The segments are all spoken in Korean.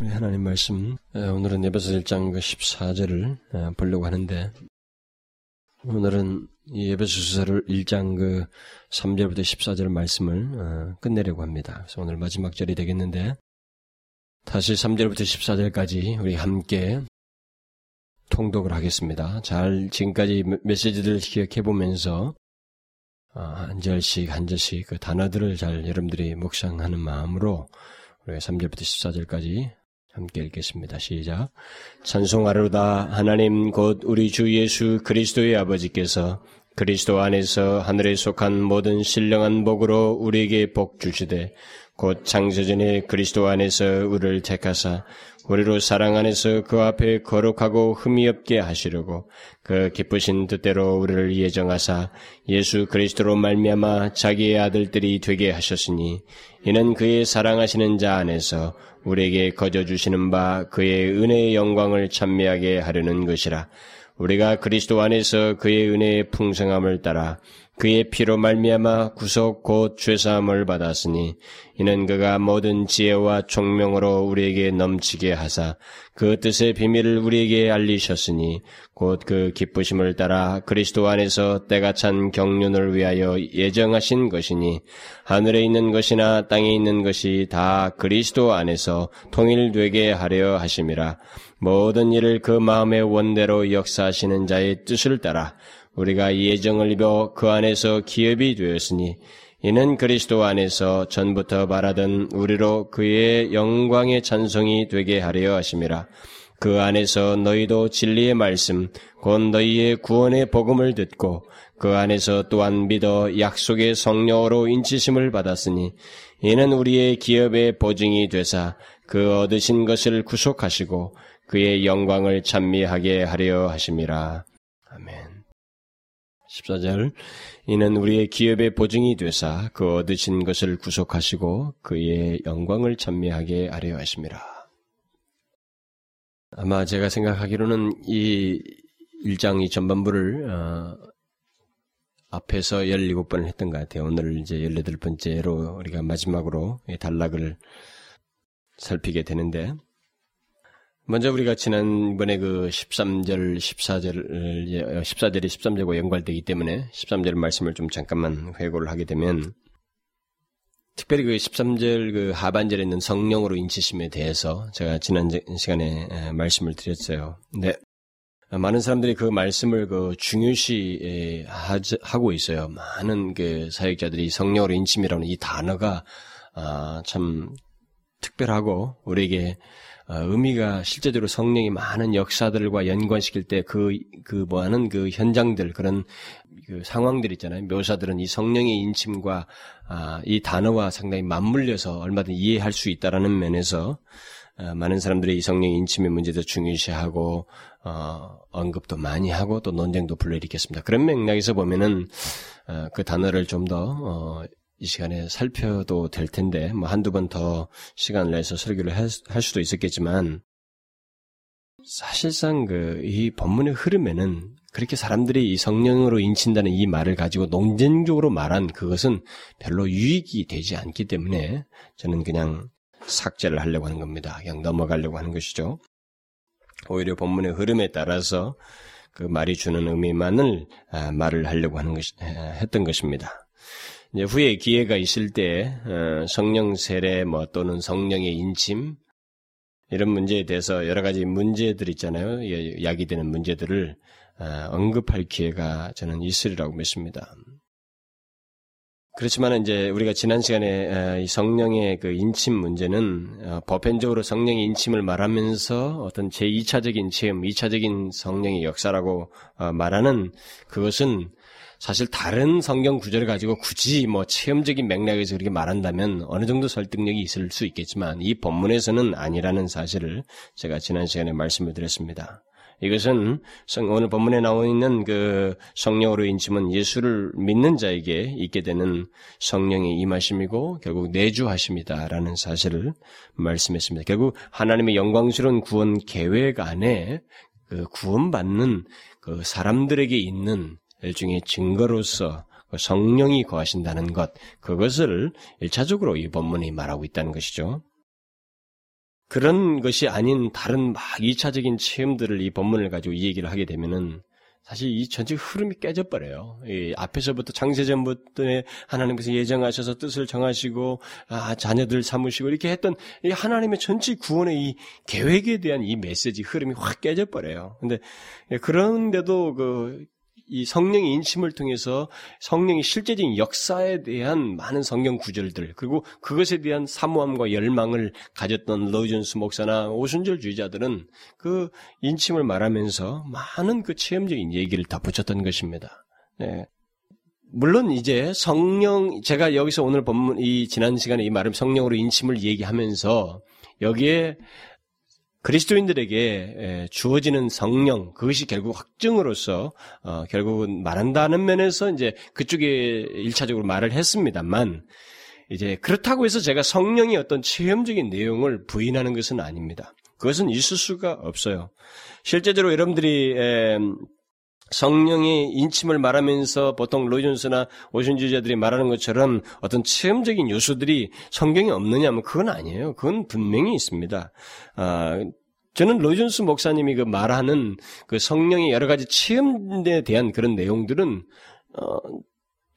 우리 하나님 말씀 오늘은 에베소 1장 14절을 보려고 하는데 오늘은 이 에베소서를 1장 그 3절부터 14절 말씀을 끝내려고 합니다. 그래서 오늘 마지막 절이 되겠는데 다시 3절부터 14절까지 우리 함께 통독을 하겠습니다. 잘 지금까지 메시지들을 기억해 보면서 한 절씩 한 절씩 그 단어들을 잘 여러분들이 묵상하는 마음으로 우리가 3절부터 14절까지 함께 읽겠습니다. 시작. 찬송하로다 하나님 곧 우리 주 예수 그리스도의 아버지께서 그리스도 안에서 하늘에 속한 모든 신령한 복으로 우리에게 복 주시되 곧 창세전에 그리스도 안에서 우리를 택하사 우리로 사랑 안에서 그 앞에 거룩하고 흠이 없게 하시려고 그 기쁘신 뜻대로 우리를 예정하사 예수 그리스도로 말미암아 자기의 아들들이 되게 하셨으니 이는 그의 사랑하시는 자 안에서 우리에게 거저 주시는 바 그의 은혜의 영광을 찬미하게 하려는 것이라. 우리가 그리스도 안에서 그의 은혜의 풍성함을 따라 그의 피로 말미암아 구속 곧 죄사함을 받았으니 이는 그가 모든 지혜와 총명으로 우리에게 넘치게 하사 그 뜻의 비밀을 우리에게 알리셨으니 곧 그 기쁘심을 따라 그리스도 안에서 때가 찬 경륜을 위하여 예정하신 것이니 하늘에 있는 것이나 땅에 있는 것이 다 그리스도 안에서 통일되게 하려 하심이라. 모든 일을 그 마음의 원대로 역사하시는 자의 뜻을 따라 우리가 예정을 입어 그 안에서 기업이 되었으니 이는 그리스도 안에서 전부터 바라던 우리로 그의 영광의 찬송이 되게 하려 하심이라. 그 안에서 너희도 진리의 말씀, 곧 너희의 구원의 복음을 듣고 그 안에서 또한 믿어 약속의 성령으로 인치심을 받았으니 이는 우리의 기업의 보증이 되사 그 얻으신 것을 구속하시고 그의 영광을 찬미하게 하려 하심이라. 아멘. 14절 이는 우리의 기업의 보증이 되사 그 얻으신 것을 구속하시고 그의 영광을 찬미하게 하려 하심이라. 아마 제가 생각하기로는 이 1장 이 전반부를 어, 앞에서 17번을 했던 것 같아요. 오늘 이제 18번째로 우리가 마지막으로 단락을 살피게 되는데 먼저 우리가 지난번에 그 13절, 14절, 14절이 13절과 연관되기 때문에 13절 말씀을 좀 잠깐만 회고를 하게 되면 특별히 그 13절 그 하반절에 있는 성령으로 인치심에 대해서 제가 지난 시간에 말씀을 드렸어요. 근데 많은 사람들이 그 말씀을 그 중요시 하고 있어요. 많은 그 사역자들이 성령으로 인침이라는 이 단어가 아, 참 특별하고 우리에게 어, 의미가 실제적으로 성령이 많은 역사들과 연관시킬 때 그, 그 뭐하는 그 현장들, 그런 그 상황들 있잖아요. 묘사들은 이 성령의 인침과 아, 이 단어와 상당히 맞물려서 얼마든 이해할 수 있다라는 면에서 어, 많은 사람들이 이 성령의 인침의 문제도 중요시하고 어, 언급도 많이 하고 또 논쟁도 불러일으켰습니다. 그런 맥락에서 보면은 어, 그 단어를 좀더 어, 이 시간에 살펴도 될 텐데, 뭐 한두 번 더 시간을 내서 설교를 할 수도 있었겠지만, 사실상 그, 이 본문의 흐름에는 그렇게 사람들이 이 성령으로 인친다는 이 말을 가지고 농전적으로 말한 그것은 별로 유익이 되지 않기 때문에 저는 그냥 삭제를 하려고 하는 겁니다. 그냥 넘어가려고 하는 것이죠. 오히려 본문의 흐름에 따라서 그 말이 주는 의미만을 아, 말을 하려고 하는 것, 했던 것입니다. 이제 후에 기회가 있을 때 어, 성령 세례 뭐 또는 성령의 인침 이런 문제에 대해서 여러 가지 문제들 있잖아요. 야기되는 문제들을 어, 언급할 기회가 저는 있으리라고 믿습니다. 그렇지만 이제 우리가 지난 시간에 어, 성령의 그 인침 문제는 보편적으로 성령의 인침을 말하면서 어떤 제2차적인 체험, 2차적인 성령의 역사라고 말하는 그것은 사실 다른 성경 구절을 가지고 굳이 뭐 체험적인 맥락에서 그렇게 말한다면 어느 정도 설득력이 있을 수 있겠지만 이 본문에서는 아니라는 사실을 제가 지난 시간에 말씀을 드렸습니다. 이것은 오늘 본문에 나와 있는 그 성령으로 인침은 예수를 믿는 자에게 있게 되는 성령의 임하심이고 결국 내주하심이다라는 사실을 말씀했습니다. 결국 하나님의 영광스러운 구원 계획 안에 그 구원받는 그 사람들에게 있는 일종의 증거로서 그 성령이 거하신다는 것, 그것을 일차적으로 이 본문이 말하고 있다는 것이죠. 그런 것이 아닌 다른 막 2차적인 체험들을 이 본문을 가지고 이 얘기를 하게 되면은 사실 이 전체 흐름이 깨져버려요. 이 앞에서부터 창세전부터 하나님께서 예정하셔서 뜻을 정하시고 아, 자녀들 삼으시고 이렇게 했던 이 하나님의 전체 구원의 이 계획에 대한 이 메시지 흐름이 확 깨져버려요. 근데 그런데도 그 이 성령의 인침을 통해서 성령의 실제적인 역사에 대한 많은 성경 구절들 그리고 그것에 대한 사모함과 열망을 가졌던 로이존스 목사나 오순절 주의자들은 그 인침을 말하면서 많은 그 체험적인 얘기를 다 붙였던 것입니다. 네. 물론 이제 성령 제가 여기서 오늘 본문 이 지난 시간에 이 말은 성령으로 인침을 얘기하면서 여기에 그리스도인들에게 주어지는 성령 그것이 결국 확증으로서 어, 결국은 말한다는 면에서 이제 그쪽에 일차적으로 말을 했습니다만 이제 그렇다고 해서 제가 성령이 어떤 체험적인 내용을 부인하는 것은 아닙니다. 그것은 있을 수가 없어요. 실제적으로 여러분들이 성령의 인침을 말하면서 보통 로이존스나 오신주의자들이 말하는 것처럼 어떤 체험적인 요소들이 성경에 없느냐면 그건 아니에요. 그건 분명히 있습니다. 아, 저는 로이존스 목사님이 그 말하는 그 성령의 여러 가지 체험에 대한 그런 내용들은 어,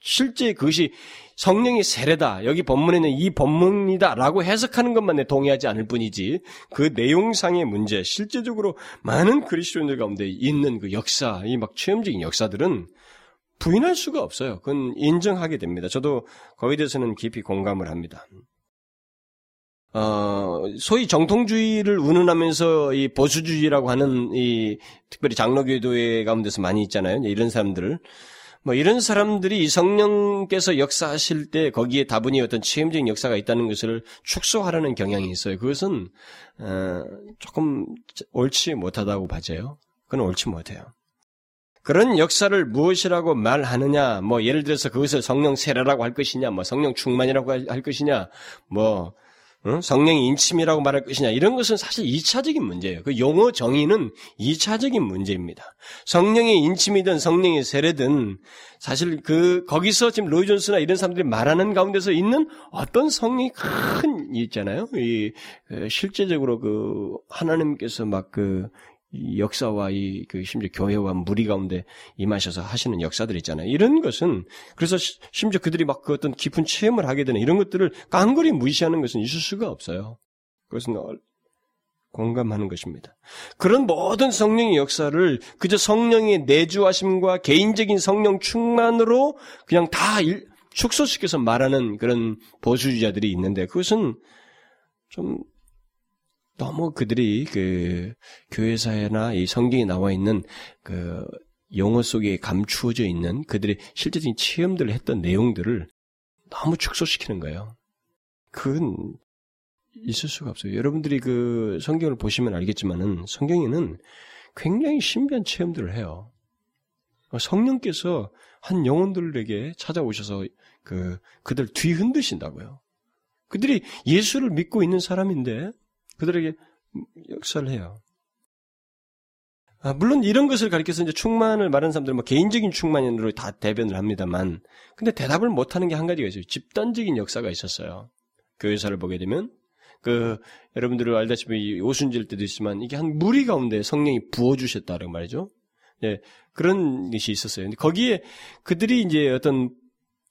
실제 그것이 성령의 세례다. 여기 본문에는 이 본문이다라고 해석하는 것만 동의하지 않을 뿐이지 그 내용상의 문제, 실제적으로 많은 그리스도인들 가운데 있는 그 역사, 이 막 체험적인 역사들은 부인할 수가 없어요. 그건 인정하게 됩니다. 저도 거기에 대해서는 깊이 공감을 합니다. 어, 소위 정통주의를 운운하면서 이 보수주의라고 하는 이 특별히 장로교도회 가운데서 많이 있잖아요. 이런 사람들. 뭐 이런 사람들이 이 성령께서 역사하실 때 거기에 다분히 어떤 체험적인 역사가 있다는 것을 축소하려는 경향이 있어요. 그것은 어, 조금 옳지 못하다고 봐져요. 그건 옳지 못해요. 그런 역사를 무엇이라고 말하느냐, 뭐 예를 들어서 그것을 성령 세례라고 할 것이냐, 뭐 성령 충만이라고 할 것이냐, 뭐 성령의 인침이라고 말할 것이냐 이런 것은 사실 2차적인 문제예요. 그 용어 정의는 2차적인 문제입니다. 성령의 인침이든 성령의 세례든 사실 그 거기서 지금 로이 존스나 이런 사람들이 말하는 가운데서 있는 어떤 성령이 큰 있잖아요. 이 실제적으로 그 하나님께서 막 그 역사와 이 그 심지어 교회와 무리 가운데 임하셔서 하시는 역사들 있잖아요. 이런 것은 그래서 심지어 그들이 막 그 어떤 깊은 체험을 하게 되는 이런 것들을 깡그리 무시하는 것은 있을 수가 없어요. 그것은 공감하는 것입니다. 그런 모든 성령의 역사를 그저 성령의 내주하심과 개인적인 성령 충만으로 그냥 다 축소시켜서 말하는 그런 보수주의자들이 있는데 그것은 좀 너무 그들이 그 교회사회나 이 성경에 나와 있는 그 용어 속에 감추어져 있는 그들의 실제적인 체험들을 했던 내용들을 너무 축소시키는 거예요. 그건 있을 수가 없어요. 여러분들이 그 성경을 보시면 알겠지만은 성경에는 굉장히 신비한 체험들을 해요. 성령께서 한 영혼들에게 찾아오셔서 그 그들 뒤흔드신다고요. 그들이 예수를 믿고 있는 사람인데 그들에게 역사를 해요. 아, 물론 이런 것을 가리켜서 이제 충만을 말하는 사람들은 뭐 개인적인 충만으로 다 대변을 합니다만, 근데 대답을 못하는 게 한 가지가 있어요. 집단적인 역사가 있었어요. 교회사를 보게 되면 그 여러분들을 알다시피 오순절 때도 있지만 이게 한 무리 가운데 성령이 부어 주셨다는 말이죠. 예, 그런 것이 있었어요. 근데 거기에 그들이 이제 어떤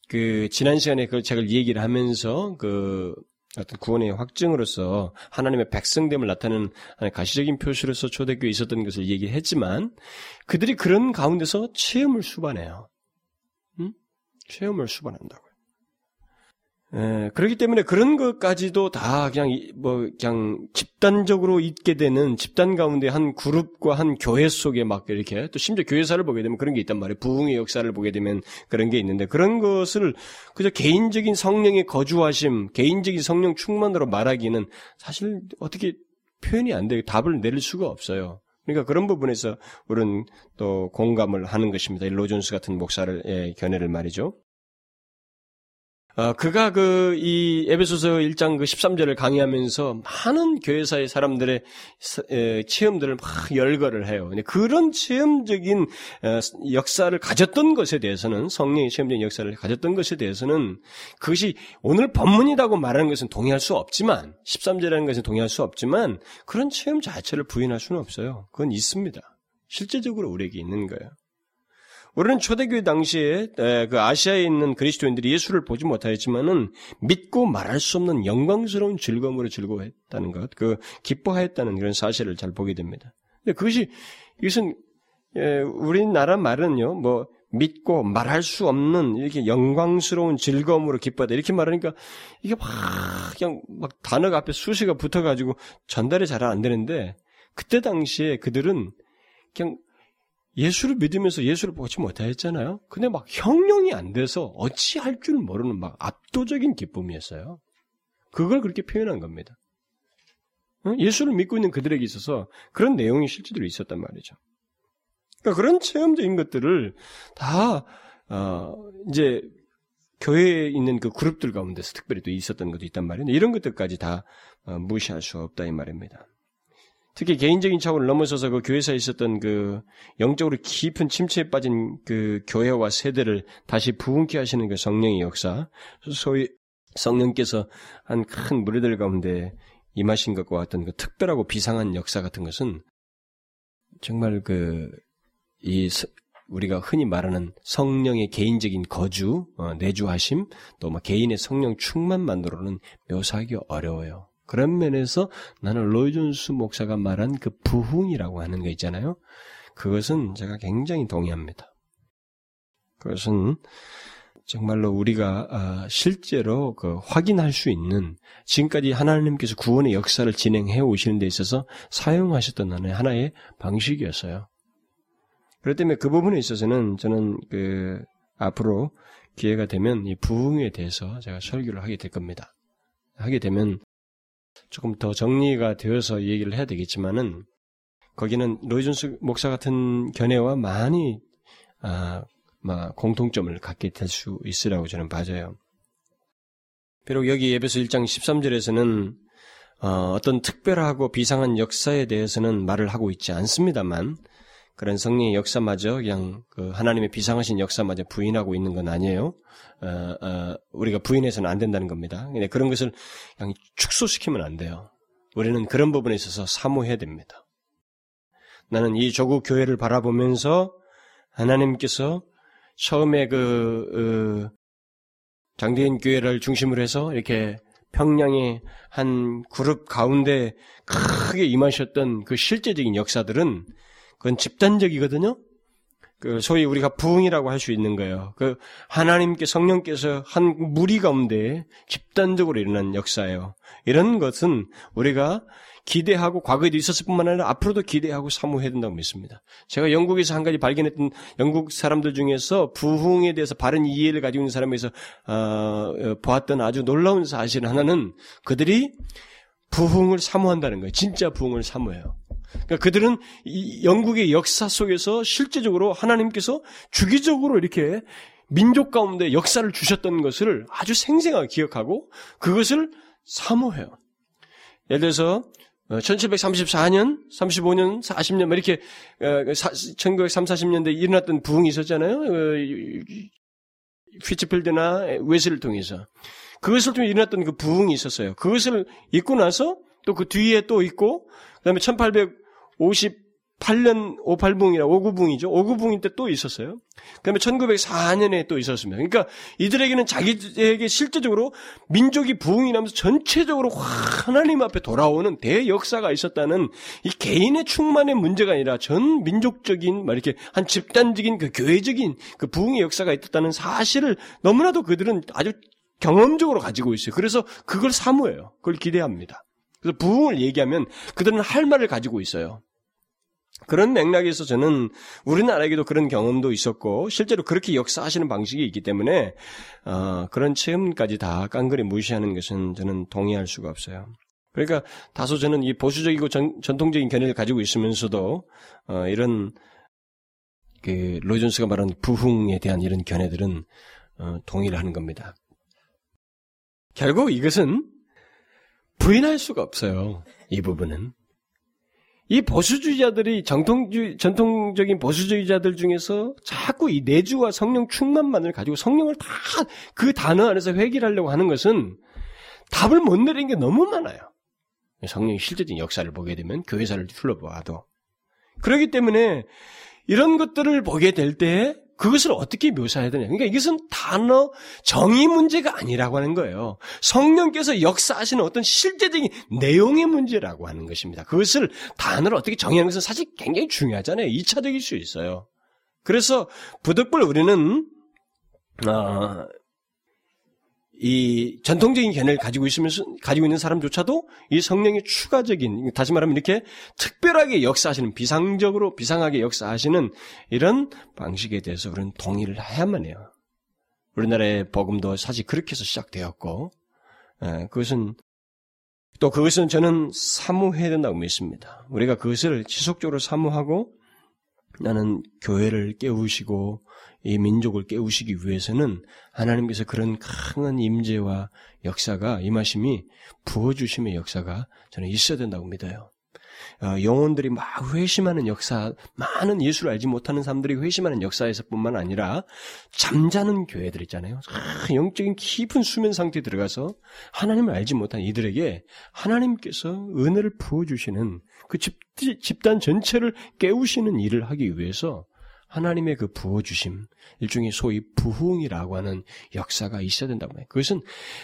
그 지난 시간에 그 책을 얘기를 하면서 그 어떤 구원의 확증으로서 하나님의 백성됨을 나타내는 가시적인 표시로서 초대교회에 있었던 것을 얘기했지만 그들이 그런 가운데서 체험을 수반해요. 음? 체험을 수반한다고. 에, 그렇기 때문에 그런 것까지도 다 그냥 뭐 그냥 집단적으로 있게 되는 집단 가운데 한 그룹과 한 교회 속에 막 이렇게 또 심지어 교회사를 보게 되면 그런 게 있단 말이에요. 부흥의 역사를 보게 되면 그런 게 있는데 그런 것을 그저 개인적인 성령의 거주하심, 개인적인 성령 충만으로 말하기는 사실 어떻게 표현이 안 돼요. 답을 내릴 수가 없어요. 그러니까 그런 부분에서 우리는 또 공감을 하는 것입니다. 로존스 같은 목사를 의 견해를 말이죠. 어, 그가 그, 이, 에베소서 1장 그 13절을 강의하면서 많은 교회사의 사람들의 에, 체험들을 막 열거를 해요. 그런 체험적인 어, 역사를 가졌던 것에 대해서는, 성령의 체험적인 역사를 가졌던 것에 대해서는 그것이 오늘 법문이라고 말하는 것은 동의할 수 없지만, 13절이라는 것은 동의할 수 없지만, 그런 체험 자체를 부인할 수는 없어요. 그건 있습니다. 실제적으로 우리에게 있는 거예요. 우리는 초대교회 당시에 그 아시아에 있는 그리스도인들이 예수를 보지 못하였지만은 믿고 말할 수 없는 영광스러운 즐거움으로 즐거워했다는 것, 그 기뻐하였다는 그런 사실을 잘 보게 됩니다. 근데 그것이 이것은 우리나라 말은요, 뭐 믿고 말할 수 없는 이렇게 영광스러운 즐거움으로 기뻐하다 이렇게 말하니까 이게 막 그냥 막 단어가 앞에 수시가 붙어가지고 전달이 잘 안 되는데 그때 당시에 그들은 그냥 예수를 믿으면서 예수를 보지 못하였잖아요. 근데 막 형용이 안 돼서 어찌할 줄 모르는 막 압도적인 기쁨이었어요. 그걸 그렇게 표현한 겁니다. 예수를 믿고 있는 그들에게 있어서 그런 내용이 실제로 있었단 말이죠. 그러니까 그런 체험적인 것들을 다 어, 이제 교회에 있는 그 그룹들 가운데서 특별히 또 있었던 것도 있단 말이에요. 이런 것들까지 다 어, 무시할 수 없다 이 말입니다. 특히 개인적인 차원을 넘어서서 그 교회사에 있었던 그 영적으로 깊은 침체에 빠진 그 교회와 세대를 다시 부흥케 하시는 그 성령의 역사, 소위 성령께서 한 큰 무리들 가운데 임하신 것과 같은 그 특별하고 비상한 역사 같은 것은 정말 그, 이, 우리가 흔히 말하는 성령의 개인적인 거주, 어, 내주하심, 또 뭐 개인의 성령 충만만으로는 묘사하기 어려워요. 그런 면에서 나는 로이존스 목사가 말한 그 부흥이라고 하는 거 있잖아요. 그것은 제가 굉장히 동의합니다. 그것은 정말로 우리가 아, 실제로 그 확인할 수 있는 지금까지 하나님께서 구원의 역사를 진행해 오시는 데 있어서 사용하셨던 하나의, 방식이었어요. 그렇기 때문에 그 부분에 있어서는 저는 그 앞으로 기회가 되면 이 부흥에 대해서 제가 설교를 하게 될 겁니다. 하게 되면 조금 더 정리가 되어서 얘기를 해야 되겠지만은 거기는 로이존스 목사 같은 견해와 많이 아, 막 공통점을 갖게 될 수 있으라고 저는 봐져요. 비록 여기 예배서 1장 13절에서는 어, 떤 특별하고 비상한 역사에 대해서는 말을 하고 있지 않습니다만 그런 성령의 역사마저 그냥 그 하나님의 비상하신 역사마저 부인하고 있는 건 아니에요. 어, 어, 우리가 부인해서는 안 된다는 겁니다. 근데 그런 것을 그냥 축소시키면 안 돼요. 우리는 그런 부분에 있어서 사모해야 됩니다. 나는 이 조국 교회를 바라보면서 하나님께서 처음에 그 어, 장대인 교회를 중심으로 해서 이렇게 평양의 한 그룹 가운데 크게 임하셨던 그 실제적인 역사들은 그건 집단적이거든요. 그 소위 우리가 부흥이라고 할 수 있는 거예요. 그 하나님께 성령께서 한 무리 가운데 집단적으로 일어난 역사예요. 이런 것은 우리가 기대하고 과거에도 있었을 뿐만 아니라 앞으로도 기대하고 사모해야 된다고 믿습니다. 제가 영국에서 한 가지 발견했던 영국 사람들 중에서 부흥에 대해서 바른 이해를 가지고 있는 사람에서 어, 보았던 아주 놀라운 사실 하나는 그들이 부흥을 사모한다는 거예요. 진짜 부흥을 사모해요. 그러니까 그들은 영국의 역사 속에서 실제적으로 하나님께서 주기적으로 이렇게 민족 가운데 역사를 주셨던 것을 아주 생생하게 기억하고 그것을 사모해요. 예를 들어서 1734년, 35년, 40년 이렇게 1930, 40년대 일어났던 부흥이 있었잖아요. 휘츠필드나 웨스를 통해서 그것을 통해 일어났던 그 부흥이 있었어요. 그것을 잊고 나서 또 그 뒤에 또 있고 그 다음에 1858년 58붕이라 59붕이죠. 59붕인 때 또 있었어요. 그다음에 1904년에 또 있었습니다. 그러니까 이들에게는 자기에게 실제적으로 민족이 부흥이 나면서 전체적으로 하나님 앞에 돌아오는 대역사가 있었다는 이 개인의 충만의 문제가 아니라 전 민족적인 말 이렇게 한 집단적인 그 교회적인 그 부흥의 역사가 있었다는 사실을 너무나도 그들은 아주 경험적으로 가지고 있어요. 그래서 그걸 사모해요. 그걸 기대합니다. 그래서 부흥을 얘기하면 그들은 할 말을 가지고 있어요. 그런 맥락에서 저는 우리나라에게도 그런 경험도 있었고 실제로 그렇게 역사하시는 방식이 있기 때문에 어, 그런 체험까지 다 깡그리 무시하는 것은 저는 동의할 수가 없어요. 그러니까 다소 저는 이 보수적이고 전, 통적인 견해를 가지고 있으면서도 어, 이런 그 로이존스가 말하는 부흥에 대한 이런 견해들은 어, 동의를 하는 겁니다. 결국 이것은 부인할 수가 없어요. 이 부분은. 이 보수주의자들이 정통주 전통적인 보수주의자들 중에서 자꾸 이 내주와 성령 충만만을 가지고 성령을 다 그 단어 안에서 회귀하려고 하는 것은 답을 못 내리는 게 너무 많아요. 성령의 실제적인 역사를 보게 되면 교회사를 둘러봐도 그렇기 때문에 이런 것들을 보게 될 때 그것을 어떻게 묘사해야 되냐. 그러니까 이것은 단어 정의 문제가 아니라고 하는 거예요. 성령께서 역사하시는 어떤 실제적인 내용의 문제라고 하는 것입니다. 그것을 단어를 어떻게 정의하는 것은 사실 굉장히 중요하잖아요. 2차적일 수 있어요. 그래서 부득불 우리는 어, 이 전통적인 견해를 가지고 있으면서 가지고 있는 사람조차도 이 성령의 추가적인 다시 말하면 이렇게 특별하게 역사하시는 비상적으로 비상하게 역사하시는 이런 방식에 대해서 우리는 동의를 해야만 해요. 우리나라의 복음도 사실 그렇게 해서 시작되었고 예, 그것은 또 그것은 저는 사모해야 된다고 믿습니다. 우리가 그것을 지속적으로 사모하고 나는 교회를 깨우시고 이 민족을 깨우시기 위해서는 하나님께서 그런 큰 임재와 역사가 임하심이 부어주심의 역사가 저는 있어야 된다고 믿어요. 어, 영혼들이 막 회심하는 역사, 많은 예수를 알지 못하는 사람들이 회심하는 역사에서뿐만 아니라 잠자는 교회들 있잖아요. 아, 영적인 깊은 수면 상태에 들어가서 하나님을 알지 못한 이들에게 하나님께서 은혜를 부어주시는 그 집, 집단 전체를 깨우시는 일을 하기 위해서 하나님의 그 부어주심, 일종의 소위 부흥이라고 하는 역사가 있어야 된다고 해요. 그것은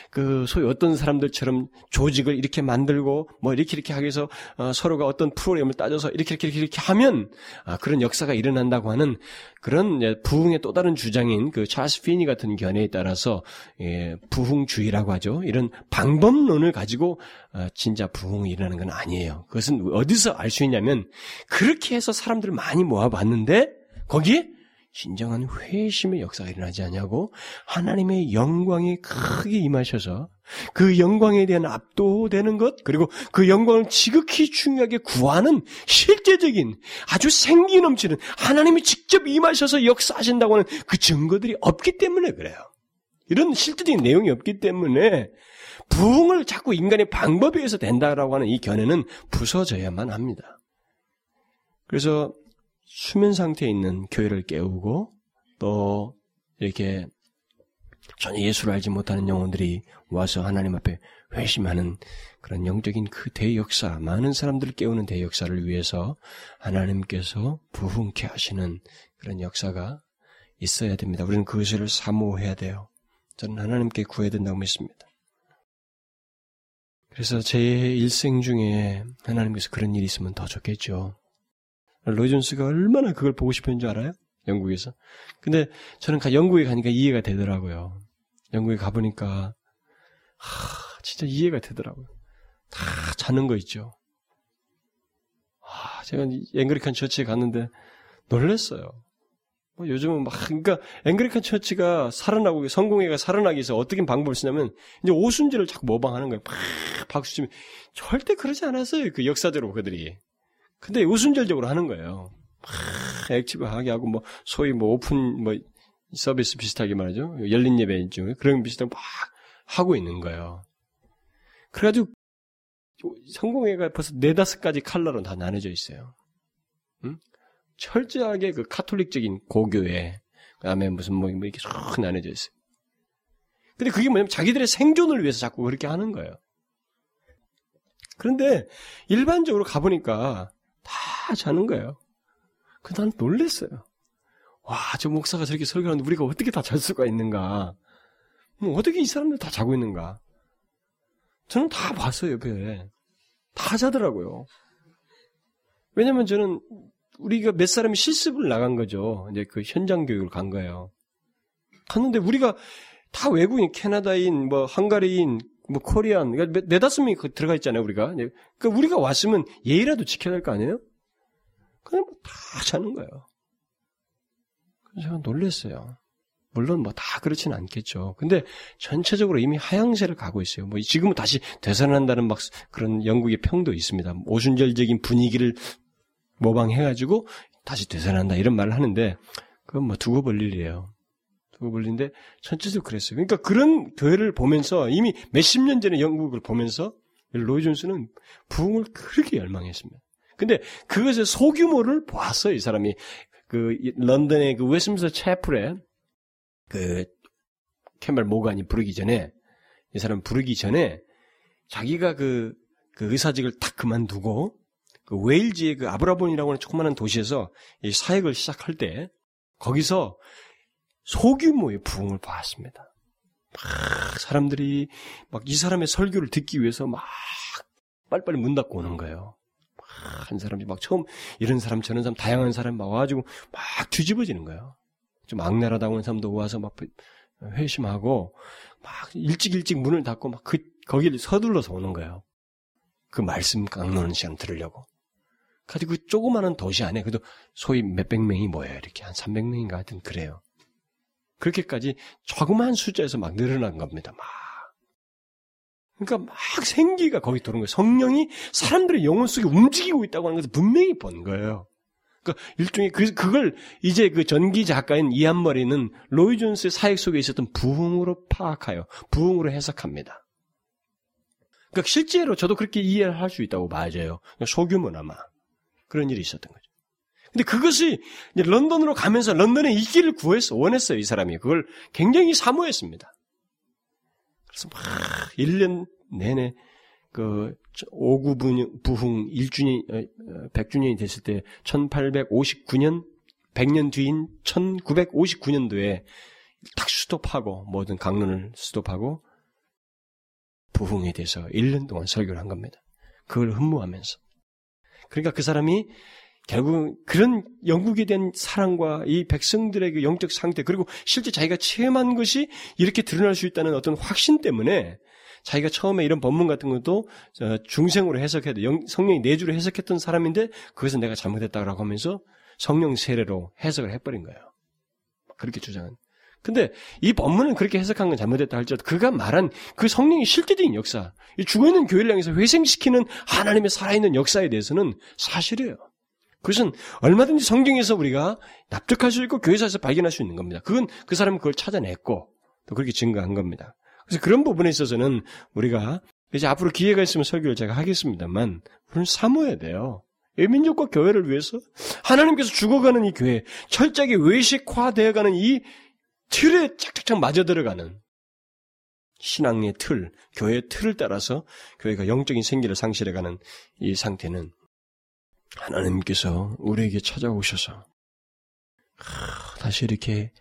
그 소위 어떤 사람들처럼 조직을 이렇게 만들고 뭐 이렇게 이렇게 하기 위해서 어, 서로가 어떤 프로그램을 따져서 이렇게 이렇게 이렇게, 하면 아, 그런 역사가 일어난다고 하는 그런 부흥의 또 다른 주장인 그 찰스 피니 같은 견해에 따라서 예, 부흥주의라고 하죠. 이런 방법론을 가지고 어, 진짜 부흥이 일어나는 건 아니에요. 그것은 어디서 알 수 있냐면 그렇게 해서 사람들을 많이 모아봤는데 거기에 진정한 회심의 역사가 일어나지 않냐고 하나님의 영광이 크게 임하셔서 그 영광에 대한 압도되는 것 그리고 그 영광을 지극히 중요하게 구하는 실제적인 아주 생기 넘치는 하나님이 직접 임하셔서 역사하신다고 하는 그 증거들이 없기 때문에 그래요. 이런 실제적인 내용이 없기 때문에 부흥을 자꾸 인간의 방법에 의해서 된다라고 하는 이 견해는 부서져야만 합니다. 그래서 수면 상태에 있는 교회를 깨우고 또 이렇게 전혀 예수를 알지 못하는 영혼들이 와서 하나님 앞에 회심하는 그런 영적인 그 대역사, 많은 사람들을 깨우는 대역사를 위해서 하나님께서 부흥케 하시는 그런 역사가 있어야 됩니다. 우리는 그것을 사모해야 돼요. 저는 하나님께 구해야 된다고 믿습니다. 그래서 제 일생 중에 하나님께서 그런 일이 있으면 더 좋겠죠. 로이존스가 얼마나 그걸 보고 싶었는 줄 알아요? 영국에서. 근데 저는 영국에 가니까 이해가 되더라고요. 영국에 가보니까, 하, 진짜 이해가 되더라고요. 다 자는 거 있죠. 아, 제가 앵그리칸 처치에 갔는데 놀랬어요. 뭐 요즘은 막, 그러니까 앵그리칸 처치가 살아나고 성공회가 살아나기 위해서 어떻게 방법을 쓰냐면 이제 오순절을 자꾸 모방하는 거예요. 팍 박수 치면 절대 그러지 않았어요. 그 역사적으로 그들이. 근데 우순절적으로 하는 거예요. 막 액티브하게 하고 뭐 소위 뭐 오픈 뭐 서비스 비슷하게 말이죠. 열린 예배 중에 그런 비슷한 막 하고 있는 거예요. 그래가지고 성공회가 벌써 네다섯 가지 칼라로 다 나눠져 있어요. 응? 철저하게 그 카톨릭적인 고교에 그다음에 무슨 뭐, 뭐 이렇게 쏙 나눠져 있어요. 근데 그게 뭐냐면 자기들의 생존을 위해서 자꾸 그렇게 하는 거예요. 그런데 일반적으로 가보니까 다 자는 거예요. 그 난 놀랬어요. 와, 저 목사가 저렇게 설교하는데 우리가 어떻게 다 잘 수가 있는가? 뭐 어떻게 이 사람들 다 자고 있는가? 저는 다 봤어요, 옆에. 다 자더라고요. 왜냐면 저는 우리가 몇 사람이 실습을 나간 거죠. 이제 그 현장 교육을 간 거예요. 갔는데 우리가 다 외국인, 캐나다인, 뭐, 헝가리인, 뭐 코리안 그러니까 네다섯 명이 그 들어가 있잖아요 우리가 그러니까 우리가 왔으면 예의라도 지켜야 될 거 아니에요? 그냥 뭐 다 자는 거예요. 그래서 제가 놀랐어요. 물론 뭐 다 그렇지는 않겠죠. 근데 전체적으로 이미 하향세를 가고 있어요. 뭐 지금은 다시 되살아난다는 막 그런 영국의 평도 있습니다. 오순절적인 분위기를 모방해가지고 다시 되살아난다 이런 말을 하는데 그건 뭐 두고 볼 일이에요. 두 분인데 전체적으로 그랬어요. 그러니까 그런 교회를 보면서 이미 몇십 년 전에 영국을 보면서 로이 존스는 부흥을 그렇게 열망했습니다. 근데 그것의 소규모를 보았어요, 이 사람이. 그 런던의 그 웨스민스터 채플에 그 캠벨 모간이 부르기 전에 이 사람 부르기 전에 자기가 그, 그 의사직을 딱 그만두고 그 웨일즈의 그 아브라본이라고 하는 조그마한 도시에서 이 사역을 시작할 때 거기서 소규모의 부흥을 보았습니다. 막 사람들이 막 이 사람의 설교를 듣기 위해서 막 빨리빨리 문 닫고 오는 거예요. 한 사람이 막 처음 이런 사람 저런 사람 다양한 사람 막 와가지고 막 뒤집어지는 거예요. 좀 악랄하다고 하는 사람도 와서 막 회심하고 막 일찍 일찍 문을 닫고 막 그 거기를 서둘러서 오는 거예요. 그 말씀 강론는 시간 들으려고. 가지고 그 조그마한 도시 안에 그래도 소위 몇백 명이 모여요. 이렇게 한 300명인가 하여튼 그래요. 그렇게까지 조그마한 숫자에서 막 늘어난 겁니다. 막. 그러니까 막 생기가 거기 도는 거예요. 성령이 사람들의 영혼 속에 움직이고 있다고 하는 것을 분명히 본 거예요. 그러니까 일종의 그, 그걸 이제 그 전기 작가인 이한머리는 로이 존스의 사역 속에 있었던 부흥으로 파악하여 부흥으로 해석합니다. 그러니까 실제로 저도 그렇게 이해를 할 수 있다고 맞아요. 소규모나마 그런 일이 있었던 거죠. 근데 그것이 런던으로 가면서 런던에 있기를 구했어 원했어요 이 사람이 그걸 굉장히 사모했습니다. 그래서 막 1년 내내 그 5구 부흥 1주년 100주년이 어, 어, 됐을 때 1859년 100년 뒤인 1959년도에 딱 스톱하고 모든 강론을 스톱하고 부흥에 대해서 1년 동안 설교를 한 겁니다. 그걸 흠모하면서. 그러니까 그 사람이 결국 그런 영국에 대한 사랑과 이 백성들의 그 영적 상태 그리고 실제 자기가 체험한 것이 이렇게 드러날 수 있다는 어떤 확신 때문에 자기가 처음에 이런 법문 같은 것도 중생으로 해석해도 성령이 내주로 해석했던 사람인데 그것은 내가 잘못했다라고 하면서 성령 세례로 해석을 해버린 거예요. 그렇게 주장은. 근데 이 법문은 그렇게 해석한 건 잘못됐다 할지라도 그가 말한 그 성령이 실제적인 역사, 이 죽어있는 교회를 향해서 회생시키는 하나님의 살아있는 역사에 대해서는 사실이에요. 그것은 얼마든지 성경에서 우리가 납득할 수 있고 교회사에서 발견할 수 있는 겁니다. 그건 그 사람은 그걸 찾아냈고 또 그렇게 증거한 겁니다. 그래서 그런 부분에 있어서는 우리가 이제 앞으로 기회가 있으면 설교를 제가 하겠습니다만 우리는 사모해야 돼요. 민족과 교회를 위해서 하나님께서 죽어가는 이 교회, 철저하게 외식화되어가는 이 틀에 착착착 맞아 들어가는 신앙의 틀, 교회의 틀을 따라서 교회가 영적인 생기를 상실해가는 이 상태는 하나님께서 우리에게 찾아오셔서 다시 이렇게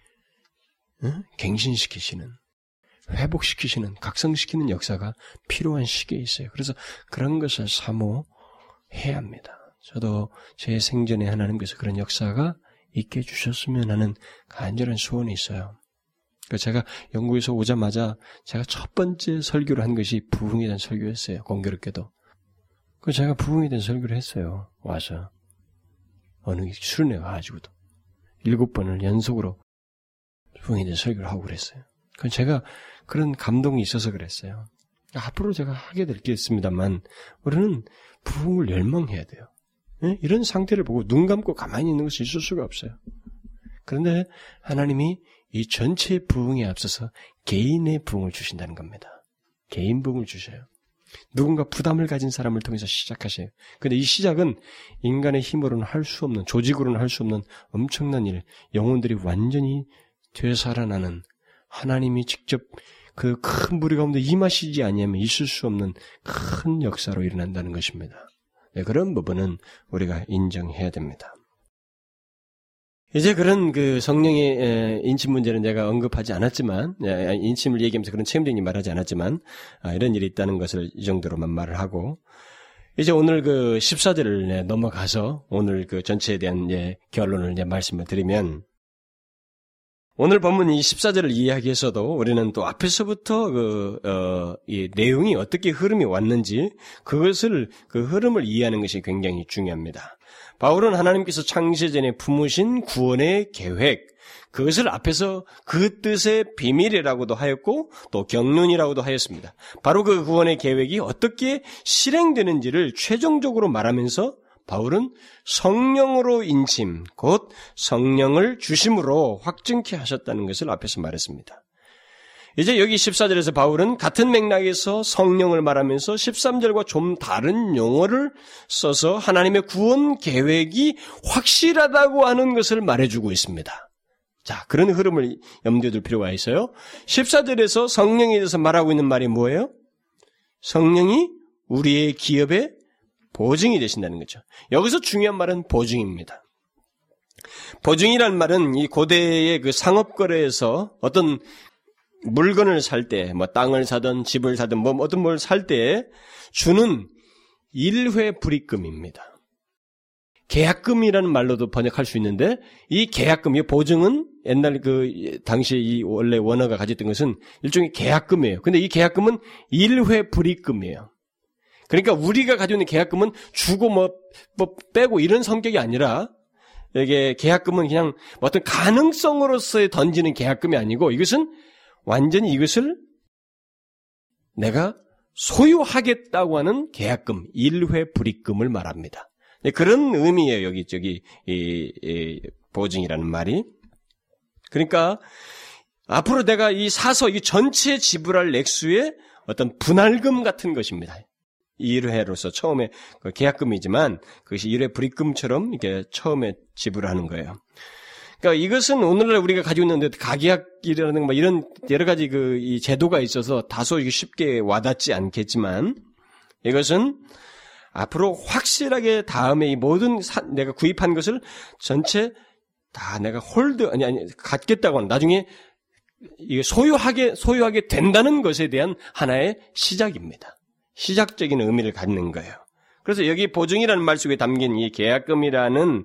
갱신시키시는 회복시키시는 각성시키는 역사가 필요한 시기에 있어요. 그래서 그런 것을 사모해야 합니다. 저도 제 생전에 하나님께서 그런 역사가 있게 해주셨으면 하는 간절한 소원이 있어요. 그러니까 제가 영국에서 오자마자 제가 첫 번째 설교를 한 것이 부흥에 대한 설교였어요. 공교롭게도. 그 제가 부흥에 대한 설교를 했어요. 와서. 어느 수련회 와가지고도. 일곱 번을 연속으로 부흥에 대한 설교를 하고 그랬어요. 그 제가 그런 감동이 있어서 그랬어요. 앞으로 제가 하게 될게 있습니다만, 우리는 부흥을 열망해야 돼요. 네? 이런 상태를 보고 눈 감고 가만히 있는 것이 있을 수가 없어요. 그런데 하나님이 이 전체 부흥에 앞서서 개인의 부흥을 주신다는 겁니다. 개인 부흥을 주셔요. 누군가 부담을 가진 사람을 통해서 시작하셔요. 근데 이 시작은 인간의 힘으로는 할 수 없는, 조직으로는 할 수 없는 엄청난 일, 영혼들이 완전히 되살아나는 하나님이 직접 그 큰 무리 가운데 임하시지 아니하면 있을 수 없는 큰 역사로 일어난다는 것입니다. 네, 그런 부분은 우리가 인정해야 됩니다. 이제 그런 그 성령의 인침 문제는 내가 언급하지 않았지만 인침을 얘기하면서 그런 체험적인 말하지 않았지만 아, 이런 일이 있다는 것을 이 정도로만 말을 하고 이제 오늘 그 14절을 넘어가서 오늘 그 전체에 대한 결론을 말씀을 드리면 오늘 본문 이 14절을 이해하기 위해서도 우리는 또 앞에서부터 그, 어, 이 내용이 어떻게 흐름이 왔는지 그것을 그 흐름을 이해하는 것이 굉장히 중요합니다. 바울은 하나님께서 창세전에 품으신 구원의 계획, 그것을 앞에서 그 뜻의 비밀이라고도 하였고 또 경륜이라고도 하였습니다. 바로 그 구원의 계획이 어떻게 실행되는지를 최종적으로 말하면서 바울은 성령으로 인침, 곧 성령을 주심으로 확증케 하셨다는 것을 앞에서 말했습니다. 이제 여기 14절에서 바울은 같은 맥락에서 성령을 말하면서 13절과 좀 다른 용어를 써서 하나님의 구원 계획이 확실하다고 하는 것을 말해주고 있습니다. 자, 그런 흐름을 염두에 둘 필요가 있어요. 14절에서 성령에 대해서 말하고 있는 말이 뭐예요? 성령이 우리의 기업의 보증이 되신다는 거죠. 여기서 중요한 말은 보증입니다. 보증이란 말은 이 고대의 그 상업거래에서 어떤 물건을 살 때, 뭐 땅을 사든 집을 사든 뭐 어떤 뭘 살 때 주는 일회 불입금입니다. 계약금이라는 말로도 번역할 수 있는데 이 계약금, 이 보증은 옛날 그 당시에 이 원래 원어가 가졌던 것은 일종의 계약금이에요. 근데 이 계약금은 일회 불입금이에요. 그러니까 우리가 가지고 있는 계약금은 주고 뭐, 뭐 빼고 이런 성격이 아니라 이게 계약금은 그냥 어떤 가능성으로서의 던지는 계약금이 아니고 이것은 완전히 이것을 내가 소유하겠다고 하는 계약금, 일회 불입금을 말합니다. 네, 그런 의미예요, 여기, 저기, 이, 이 보증이라는 말이. 그러니까, 앞으로 내가 이 사서, 이 전체 지불할 액수의 어떤 분할금 같은 것입니다. 1회로서 처음에 그 계약금이지만 그것이 1회 불입금처럼 이렇게 처음에 지불하는 거예요. 그러니까 이것은 오늘날 우리가 가지고 있는 가계약이라는 뭐 이런 여러 가지 그 이 제도가 있어서 다소 쉽게 와닿지 않겠지만 이것은 앞으로 확실하게 다음에 이 모든 사, 내가 구입한 것을 전체 다 내가 hold 아니 아니 갖겠다고 하는 나중에 이게 소유하게 소유하게 된다는 것에 대한 하나의 시작입니다. 시작적인 의미를 갖는 거예요. 그래서 여기 보증이라는 말 속에 담긴 이 계약금이라는 어,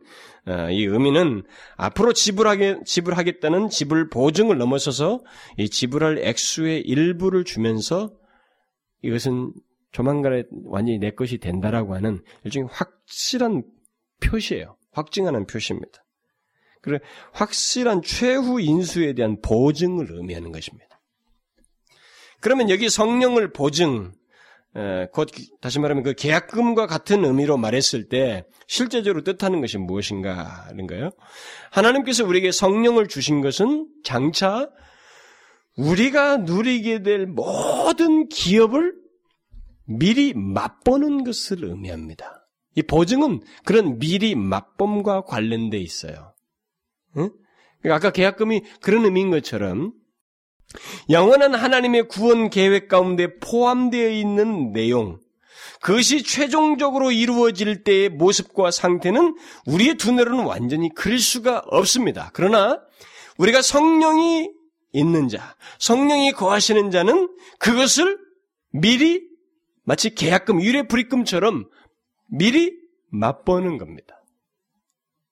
이 의미는 앞으로 지불하게 지불하겠다는 지불 보증을 넘어서서 이 지불할 액수의 일부를 주면서 이것은 조만간에 완전히 내 것이 된다라고 하는 일종의 확실한 표시예요. 확증하는 표시입니다. 그래 확실한 최후 인수에 대한 보증을 의미하는 것입니다. 그러면 여기 성령을 보증 곧 다시 말하면 그 계약금과 같은 의미로 말했을 때 실제적으로 뜻하는 것이 무엇인가 하는 거예요. 하나님께서 우리에게 성령을 주신 것은 장차 우리가 누리게 될 모든 기업을 미리 맛보는 것을 의미합니다. 이 보증은 그런 미리 맛봄과 관련돼 있어요. 응? 아까 계약금이 그런 의미인 것처럼 영원한 하나님의 구원 계획 가운데 포함되어 있는 내용, 그것이 최종적으로 이루어질 때의 모습과 상태는 우리의 두뇌로는 완전히 그릴 수가 없습니다. 그러나 우리가 성령이 있는 자, 성령이 거하시는 자는 그것을 미리 마치 계약금, 유례 불입금처럼 미리 맛보는 겁니다.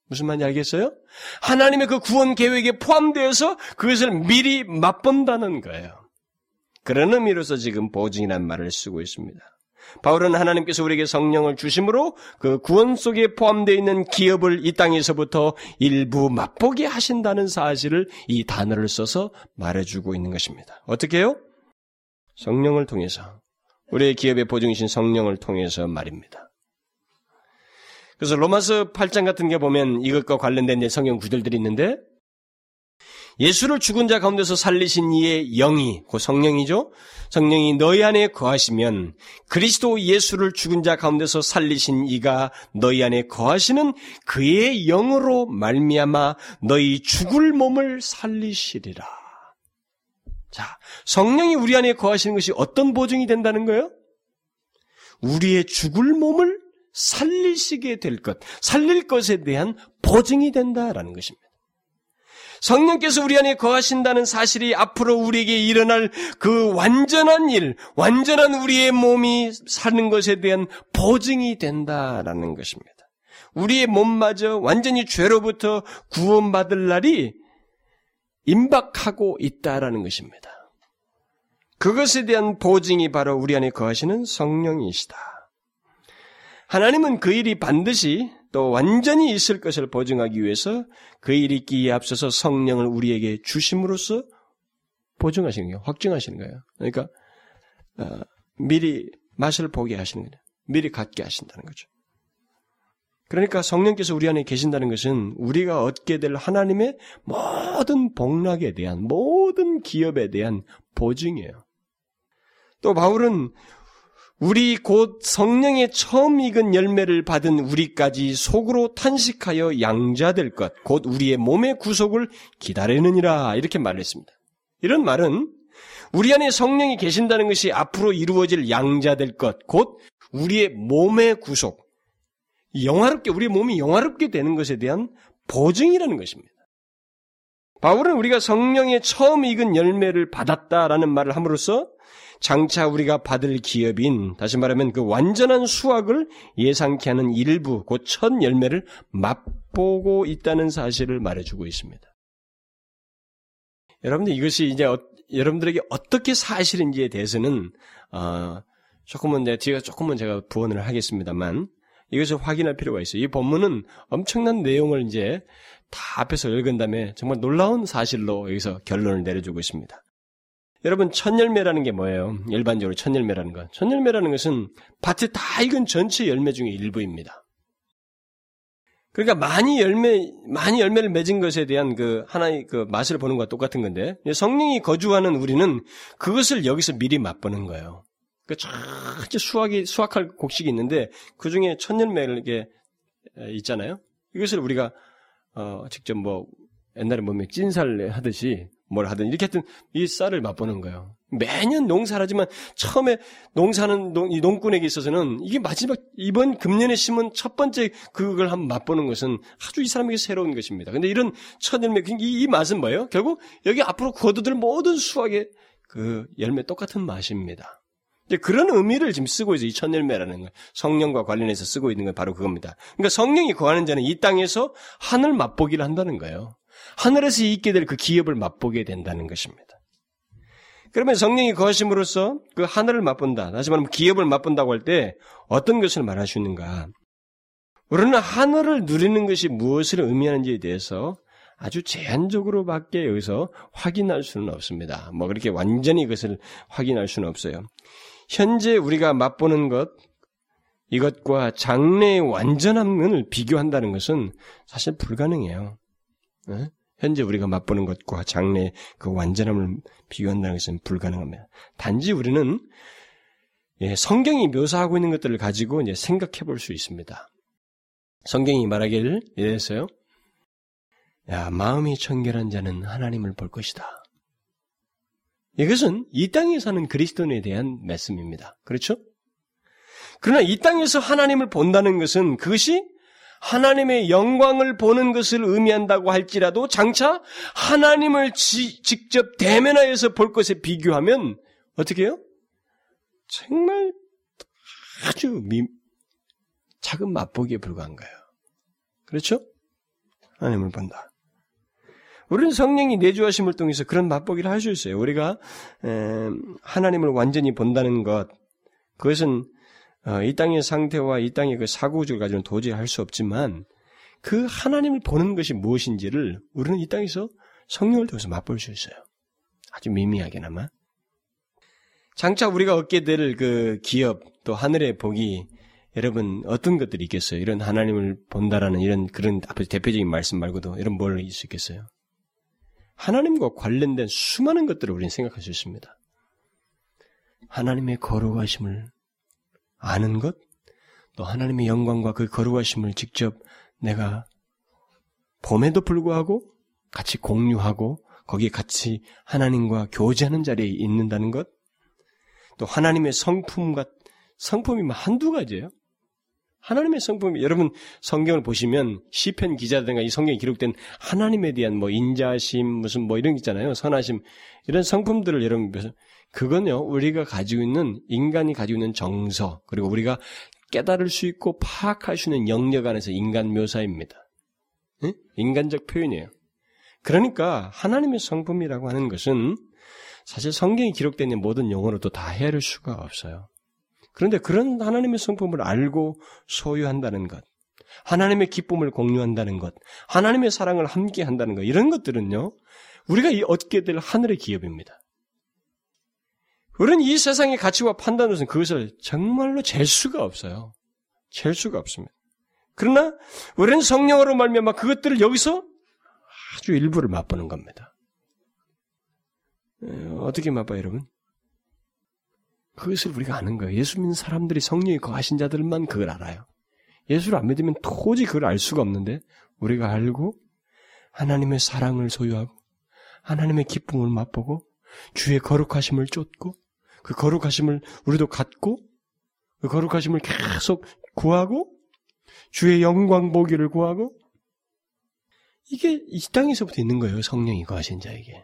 무슨 말인지 알겠어요? 하나님의 그 구원 계획에 포함되어서 그것을 미리 맛본다는 거예요. 그런 의미로서 지금 보증이란 말을 쓰고 있습니다. 바울은 하나님께서 우리에게 성령을 주심으로 그 구원 속에 포함되어 있는 기업을 이 땅에서부터 일부 맛보게 하신다는 사실을 이 단어를 써서 말해주고 있는 것입니다. 어떻게 해요? 성령을 통해서 우리의 기업의 보증이신 성령을 통해서 말입니다. 그래서 로마서 8장 같은 게 보면 이것과 관련된 성경 구절들이 있는데 예수를 죽은 자 가운데서 살리신 이의 영이 그 성령이죠. 성령이 너희 안에 거하시면 그리스도 예수를 죽은 자 가운데서 살리신 이가 너희 안에 거하시는 그의 영으로 말미암아 너희 죽을 몸을 살리시리라. 자, 성령이 우리 안에 거하시는 것이 어떤 보증이 된다는 거예요? 우리의 죽을 몸을 살리시게 될 것, 살릴 것에 대한 보증이 된다라는 것입니다. 성령께서 우리 안에 거하신다는 사실이 앞으로 우리에게 일어날 그 완전한 일, 완전한 우리의 몸이 사는 것에 대한 보증이 된다라는 것입니다. 우리의 몸마저 완전히 죄로부터 구원받을 날이 임박하고 있다라는 것입니다. 그것에 대한 보증이 바로 우리 안에 거하시는 성령이시다. 하나님은 그 일이 반드시 또 완전히 있을 것을 보증하기 위해서 그 일이 있기에 앞서서 성령을 우리에게 주심으로써 보증하시는 거예요. 확증하시는 거예요. 그러니까 어, 미리 맛을 보게 하시는 거예요. 미리 갖게 하신다는 거죠. 그러니까 성령께서 우리 안에 계신다는 것은 우리가 얻게 될 하나님의 모든 복락에 대한 모든 기업에 대한 보증이에요. 또 바울은 우리 곧 성령의 처음 익은 열매를 받은 우리까지 속으로 탄식하여 양자될 것, 곧 우리의 몸의 구속을 기다리느니라 이렇게 말했습니다. 이런 말은 우리 안에 성령이 계신다는 것이 앞으로 이루어질 양자될 것, 곧 우리의 몸의 구속, 영화롭게 우리 몸이 영화롭게 되는 것에 대한 보증이라는 것입니다. 바울은 우리가 성령의 처음 익은 열매를 받았다라는 말을 함으로써 장차 우리가 받을 기업인 다시 말하면 그 완전한 수확을 예상케 하는 일부 곧 첫 열매를 맛보고 있다는 사실을 말해주고 있습니다. 여러분들 이것이 이제 어, 여러분들에게 어떻게 사실인지에 대해서는 어, 조금은 내 뒤에 조금은 제가 부언을 하겠습니다만 이것을 확인할 필요가 있어요. 이 본문은 엄청난 내용을 이제 다 앞에서 읽은 다음에 정말 놀라운 사실로 여기서 결론을 내려주고 있습니다. 여러분 첫 열매라는 게 뭐예요? 일반적으로 첫 열매라는 것. 첫 열매라는 것은 밭에 다 익은 전체 열매 중에 일부입니다. 그러니까 많이 열매 많이 열매를 맺은 것에 대한 그 하나의 그 맛을 보는 것과 똑같은 건데 성령이 거주하는 우리는 그것을 여기서 미리 맛보는 거예요. 그 전체 수확이 수확할 곡식이 있는데 그 중에 첫 열매를 이게 있잖아요. 이것을 우리가 어 직접 뭐 옛날에 뭐 찐살 하듯이 뭘 하든 이렇게 하여튼 이 쌀을 맛보는 거예요. 매년 농사를 하지만 처음에 농사는 농, 이 농꾼에게 있어서는 이게 마지막 이번 금년에 심은 첫 번째 그걸 한번 맛보는 것은 아주 이 사람에게 새로운 것입니다. 근데 이런 첫 열매 이, 이 맛은 뭐예요? 결국 여기 앞으로 거두들 모든 수확의 그 열매 똑같은 맛입니다. 이제 그런 의미를 지금 쓰고 있어요. 이첫 열매라는 거. 성령과 관련해서 쓰고 있는 건 바로 그겁니다. 그러니까 성령이 거하는 자는 이 땅에서 하늘 맛보기를 한다는 거예요. 하늘에서 있게 될 그 기업을 맛보게 된다는 것입니다. 그러면 성령이 거하심으로써 그 하늘을 맛본다. 다시 말하면 기업을 맛본다고 할 때 어떤 것을 있는가? 우리는 하늘을 누리는 것이 무엇을 의미하는지에 대해서 아주 제한적으로밖에 여기서 확인할 수는 없습니다. 뭐 그렇게 완전히 그것을 확인할 수는 없어요. 현재 우리가 맛보는 것, 이것과 장래의 완전함을 비교한다는 것은 사실 불가능해요. 네? 현재 우리가 맛보는 것과 장래 그 완전함을 비교한다는 것은 불가능합니다. 단지 우리는 예, 성경이 묘사하고 있는 것들을 가지고 이제 생각해 볼 수 있습니다. 성경이 말하기를 이래서요. 야, 마음이 청결한 자는 하나님을 볼 것이다. 이것은 이 땅에 사는 그리스도인에 대한 말씀입니다. 그렇죠? 그러나 이 땅에서 하나님을 본다는 것은 그것이 하나님의 영광을 보는 것을 의미한다고 할지라도 장차 하나님을 지, 직접 대면하여서 볼 것에 비교하면 어떻게 해요? 정말 아주 미, 작은 맛보기에 불과한 거예요. 그렇죠? 하나님을 본다. 우리는 성령이 내주하심을 통해서 그런 맛보기를 할 수 있어요. 우리가 하나님을 완전히 본다는 것, 그것은 어, 이 땅의 상태와 이 땅의 그 사고구조를 가지고는 도저히 할 수 없지만 그 하나님을 보는 것이 무엇인지를 우리는 이 땅에서 성령을 통해서 맛볼 수 있어요. 아주 미미하게나마. 장차 우리가 얻게 될 그 기업 또 하늘의 복이 여러분 어떤 것들이 있겠어요? 이런 하나님을 본다라는 이런 그런 앞에 대표적인 말씀 말고도 이런 뭘 있겠어요? 하나님과 관련된 수많은 것들을 우리는 생각할 수 있습니다. 하나님의 거룩하심을 아는 것, 또 하나님의 영광과 그 거룩하심을 직접 내가 봄에도 불구하고 같이 공유하고 거기에 같이 하나님과 교제하는 자리에 있는다는 것, 또 하나님의 성품과 성품이 뭐 한두 가지예요. 하나님의 성품이 여러분 성경을 보시면 시편 기자든가 이 성경에 기록된 하나님에 대한 뭐 인자심 무슨 뭐 이런 게 있잖아요. 선하심 이런 성품들을 여러분 그건요 우리가 가지고 있는 인간이 가지고 있는 정서 그리고 우리가 깨달을 수 있고 파악할 수 있는 영역 안에서 인간 묘사입니다. 응? 인간적 표현이에요. 그러니까 하나님의 성품이라고 하는 것은 사실 성경에 기록된 모든 용어로도 다 헤아릴 수가 없어요. 그런데 그런 하나님의 성품을 알고 소유한다는 것, 하나님의 기쁨을 공유한다는 것, 하나님의 사랑을 함께 한다는 것, 이런 것들은요, 우리가 얻게 될 하늘의 기업입니다. 우리는 이 세상의 가치와 판단으로서는 그것을 정말로 잴 수가 없어요. 잴 수가 없습니다. 그러나 우리는 성령으로 말미암아 그것들을 여기서 아주 일부를 맛보는 겁니다. 어떻게 맛봐요, 여러분? 그것을 우리가 아는 거예요. 예수 믿는 사람들이 성령이 거하신 자들만 그걸 알아요. 예수를 안 믿으면 도저히 그걸 알 수가 없는데 우리가 알고 하나님의 사랑을 소유하고 하나님의 기쁨을 맛보고 주의 거룩하심을 쫓고 그 거룩하심을 우리도 갖고 그 거룩하심을 계속 구하고 주의 영광 보기를 구하고 이게 이 땅에서부터 있는 거예요. 성령이 거하신 자에게.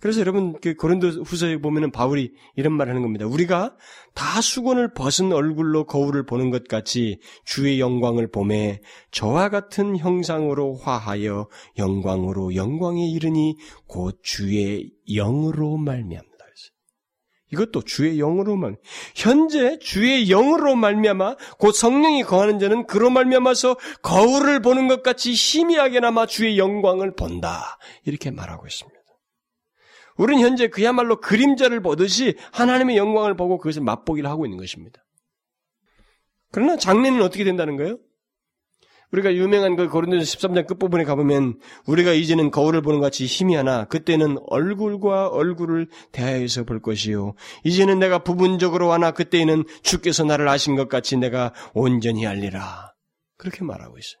그래서 여러분 그 고린도 후서에 보면은 바울이 이런 말 하는 겁니다. 우리가 다 수건을 벗은 얼굴로 거울을 보는 것 같이 주의 영광을 보매 저와 같은 형상으로 화하여 영광으로 영광에 이르니 곧 주의 영으로 말미암다. 이것도 주의 영으로만 현재 주의 영으로 말미암아 곧 성령이 거하는 자는 그로 말미암아서 거울을 보는 것 같이 희미하게나마 주의 영광을 본다 이렇게 말하고 있습니다. 우리는 현재 그야말로 그림자를 보듯이 하나님의 영광을 보고 그것을 맛보기를 하고 있는 것입니다. 그러나 장래는 어떻게 된다는 거예요? 우리가 유명한 그 고린도서 13장 끝부분에 가보면 우리가 이제는 거울을 보는 같이 힘이 하나 그때는 얼굴과 얼굴을 대하여서 볼 것이요 이제는 내가 부분적으로 하나 그때에는 주께서 나를 아신 것 같이 내가 온전히 알리라 그렇게 말하고 있어요.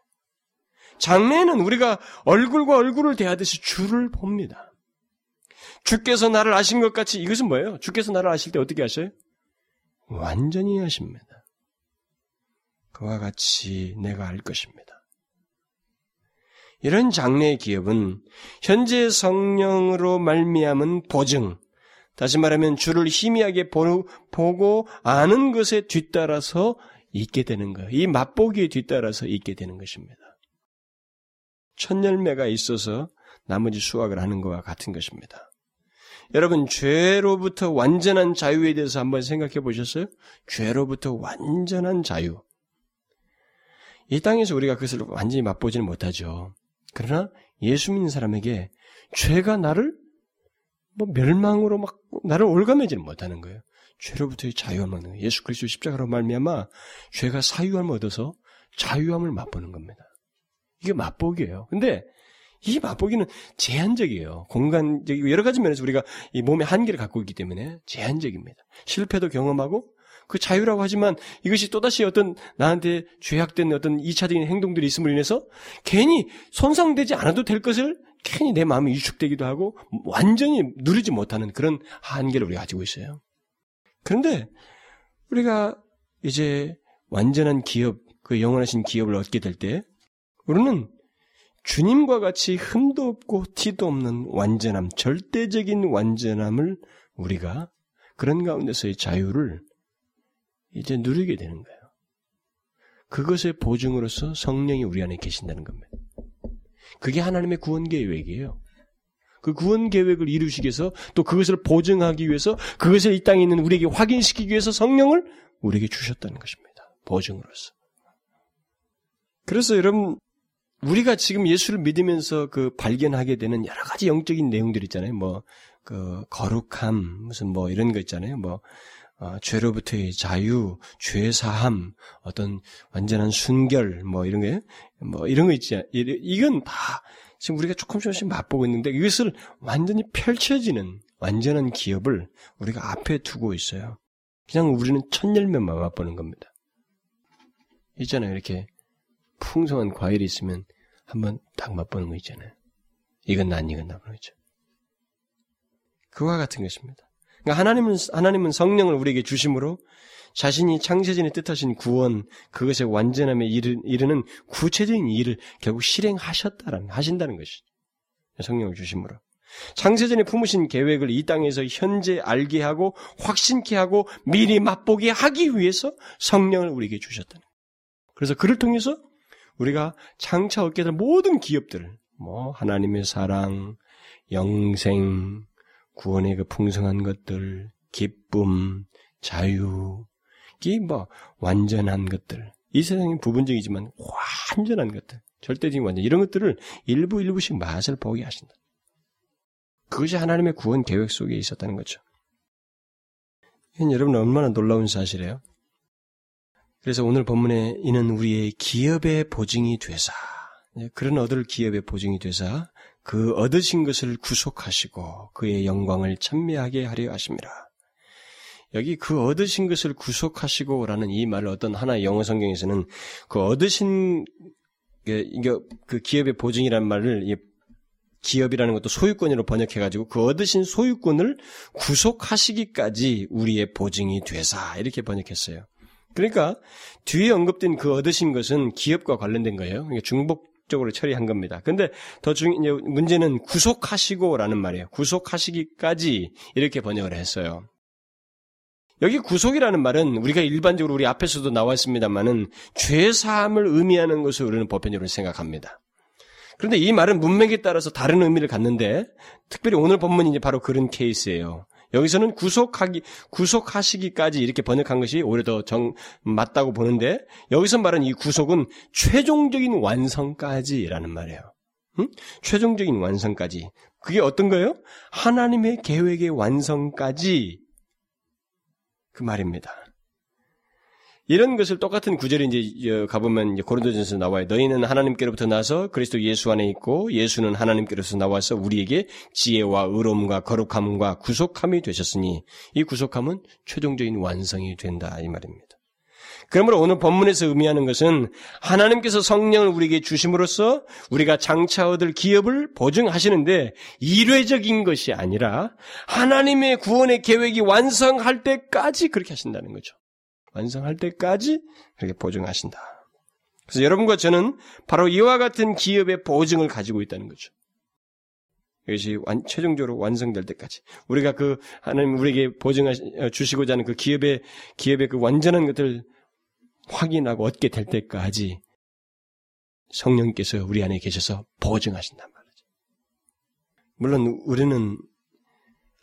장래에는 우리가 얼굴과 얼굴을 대하듯이 주를 봅니다. 주께서 나를 아신 것 같이 이것은 뭐예요? 주께서 나를 아실 때 어떻게 하셔요? 완전히 하십니다. 그와 같이 내가 알 것입니다. 이런 장래의 기업은 현재 성령으로 말미암은 보증, 다시 말하면 주를 희미하게 보고 아는 것에 뒤따라서 있게 되는 거예요. 이 맛보기에 뒤따라서 있게 되는 것입니다. 첫 열매가 있어서 나머지 수확을 하는 것과 같은 것입니다. 여러분, 죄로부터 완전한 자유에 대해서 한번 생각해 보셨어요? 죄로부터 완전한 자유. 이 땅에서 우리가 그것을 완전히 맛보지는 못하죠. 그러나 예수 믿는 사람에게 죄가 나를 뭐 멸망으로 막 나를 올가매지는 못하는 거예요. 죄로부터의 거예요. 예수 그리스도 십자가로 말미암아 죄가 사유함을 얻어서 자유함을 맛보는 겁니다. 이게 맛보기예요. 근데 이 맛보기는 제한적이에요. 공간적이고 여러 가지 면에서 우리가 이 몸의 한계를 갖고 있기 때문에 제한적입니다. 실패도 경험하고 그 자유라고 하지만 이것이 또다시 어떤 나한테 죄악된 어떤 이차적인 행동들이 있음으로 인해서 괜히 손상되지 않아도 될 것을 괜히 내 마음이 유축되기도 하고 완전히 누리지 못하는 그런 한계를 우리가 가지고 있어요. 그런데 우리가 이제 완전한 기업, 그 영원하신 기업을 얻게 될 때 우리는 주님과 같이 흠도 없고 티도 없는 완전함, 절대적인 완전함을 우리가 그런 가운데서의 자유를 이제 누리게 되는 거예요. 그것의 보증으로서 성령이 우리 안에 계신다는 겁니다. 그게 하나님의 구원 계획이에요. 그 구원 계획을 이루시기 위해서 또 그것을 보증하기 위해서 그것을 이 땅에 있는 우리에게 확인시키기 위해서 성령을 우리에게 주셨다는 것입니다. 보증으로서. 그래서 여러분 우리가 지금 예수를 믿으면서 그 발견하게 되는 여러 가지 영적인 내용들 있잖아요. 뭐, 그, 거룩함, 무슨 뭐 이런 거 있잖아요. 뭐, 어, 죄로부터의 자유, 죄 사함, 어떤 완전한 순결, 뭐 이런 게, 뭐 이런 거 있지. 이건 다 지금 우리가 조금씩 조금씩 맛보고 있는데 이것을 완전히 펼쳐지는 완전한 기업을 우리가 앞에 두고 있어요. 그냥 우리는 첫 열매만 맛보는 겁니다. 있잖아요. 이렇게 풍성한 과일이 있으면 한번 딱 맛보는 거 있잖아요. 이건 난, 이건 나, 그러죠. 그와 같은 것입니다. 그러니까 하나님은, 하나님은 성령을 우리에게 주심으로 자신이 창세전에 뜻하신 구원, 그것의 완전함에 이르는 구체적인 일을 결국 실행하셨다는, 하신다는 것이죠. 성령을 주심으로. 창세전에 품으신 계획을 이 땅에서 현재 알게 하고 확신케 하고 미리 맛보게 하기 위해서 성령을 우리에게 주셨다는. 그래서 그를 통해서 우리가 장차 얻게 될 모든 기업들, 뭐 하나님의 사랑, 영생, 구원의 그 풍성한 것들, 기쁨, 자유, 이뭐 완전한 것들, 이 세상이 부분적이지만 완전한 것들, 절대적인 완전 이런 것들을 일부 일부씩 맛을 보게 하신다. 그것이 하나님의 구원 계획 속에 있었다는 거죠. 이건 여러분 얼마나 놀라운 사실이에요. 그래서 오늘 본문에 이는 우리의 기업의 보증이 되사 예, 그런 얻을 기업의 보증이 되사 그 얻으신 것을 구속하시고 그의 영광을 찬미하게 하려 하십니다. 여기 그 얻으신 것을 구속하시고라는 이 말을 어떤 하나의 영어 성경에서는 그 얻으신 그 기업의 보증이라는 말을 기업이라는 것도 소유권으로 번역해가지고 그 얻으신 소유권을 구속하시기까지 우리의 보증이 되사 이렇게 번역했어요. 그러니까 뒤에 언급된 그 얻으신 것은 기업과 관련된 거예요. 그러니까 중복 적으로 처리한 겁니다. 근데 더 중, 문제는 구속하시고라는 말이에요. 구속하시기까지 이렇게 번역을 했어요. 여기 구속이라는 말은 우리가 일반적으로 우리 앞에서도 나왔습니다만은 죄사함을 의미하는 것을 우리는 보편적으로 생각합니다. 그런데 이 말은 문맥에 따라서 다른 의미를 갖는데 특별히 오늘 본문이 이제 바로 그런 케이스예요. 여기서는 구속하기, 구속하시기까지 이렇게 번역한 것이 오히려 더 정, 맞다고 보는데, 여기서 말하는 이 구속은 최종적인 완성까지라는 말이에요. 응? 최종적인 완성까지. 그게 어떤 거예요? 하나님의 계획의 완성까지 그 말입니다. 이런 것을 똑같은 구절이 이제 가보면 이제 고린도전서 나와요. 너희는 하나님께로부터 나서 그리스도 예수 안에 있고 예수는 하나님께로서 나와서 우리에게 지혜와 의로움과 거룩함과 구속함이 되셨으니 이 구속함은 최종적인 완성이 된다 이 말입니다. 그러므로 오늘 본문에서 의미하는 것은 하나님께서 성령을 우리에게 주심으로써 우리가 장차 얻을 기업을 보증하시는데 일회적인 것이 아니라 하나님의 구원의 계획이 완성할 때까지 그렇게 하신다는 거죠. 완성할 때까지 그렇게 보증하신다. 그래서 여러분과 저는 바로 이와 같은 기업의 보증을 가지고 있다는 거죠. 이것이 완, 최종적으로 완성될 때까지 우리가 그 하나님 우리에게 보증하 어, 하는 그 기업의 기업의 그 완전한 것들 확인하고 얻게 될 때까지 성령께서 우리 안에 계셔서 보증하신단 말이죠. 물론 우리는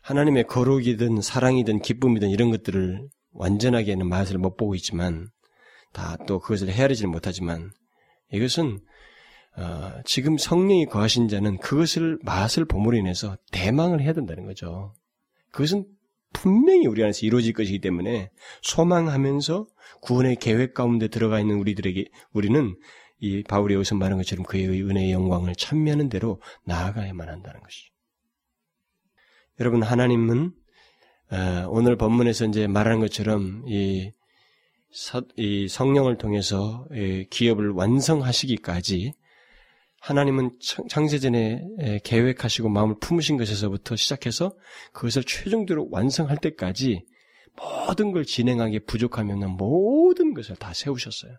하나님의 거룩이든 사랑이든 기쁨이든 이런 것들을 완전하게는 맛을 못 보고 있지만 다 또 그것을 헤아리지는 못하지만 이것은 어, 지금 성령이 거하신 자는 그것을 맛을 보므로 인해서 대망을 해야 된다는 거죠. 그것은 분명히 우리 안에서 이루어질 것이기 때문에 소망하면서 구원의 계획 가운데 들어가 있는 우리들에게 우리는 이 바울이 여기서 말한 것처럼 그의 은혜의 영광을 찬미하는 대로 나아가야만 한다는 것이죠. 여러분 하나님은 어, 오늘 본문에서 이제 말하는 것처럼 이, 이 성령을 통해서 기업을 완성하시기까지 하나님은 창세전에 계획하시고 마음을 품으신 것에서부터 시작해서 그것을 최종적으로 완성할 때까지 모든 걸 진행하기에 부족하면 모든 것을 다 세우셨어요.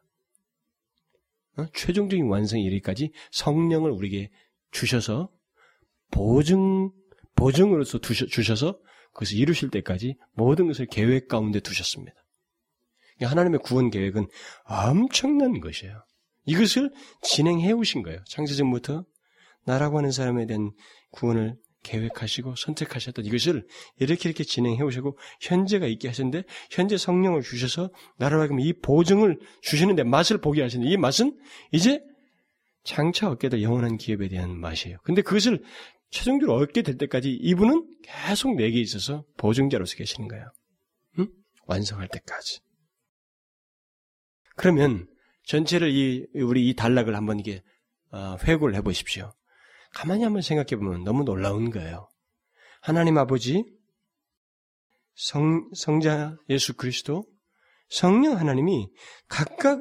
어? 최종적인 완성이 이르기까지 성령을 우리에게 주셔서 보증 보증으로서 주셔서 그것을 이루실 때까지 모든 것을 계획 가운데 두셨습니다. 하나님의 구원 계획은 엄청난 것이에요. 이것을 진행해 오신 거예요. 창세전부터 나라고 하는 사람에 대한 구원을 계획하시고 선택하셨던 이것을 이렇게 이렇게 진행해 오시고 현재가 있게 하셨는데 현재 성령을 주셔서 나라고 하면 이 보증을 주시는데 맛을 보게 하시는데 이 맛은 이제 장차 얻게 될 영원한 기업에 대한 맛이에요. 근데 그것을 최종적으로 얻게 될 때까지 이분은 계속 내게 있어서 보증자로서 계시는 거예요. 응? 완성할 때까지. 그러면 전체를 이 우리 이 단락을 한번 이게 어, 회고를 해보십시오. 가만히 한번 생각해 보면 너무 놀라운 거예요. 하나님 아버지, 성, 성자 예수 그리스도, 성령 하나님이 각각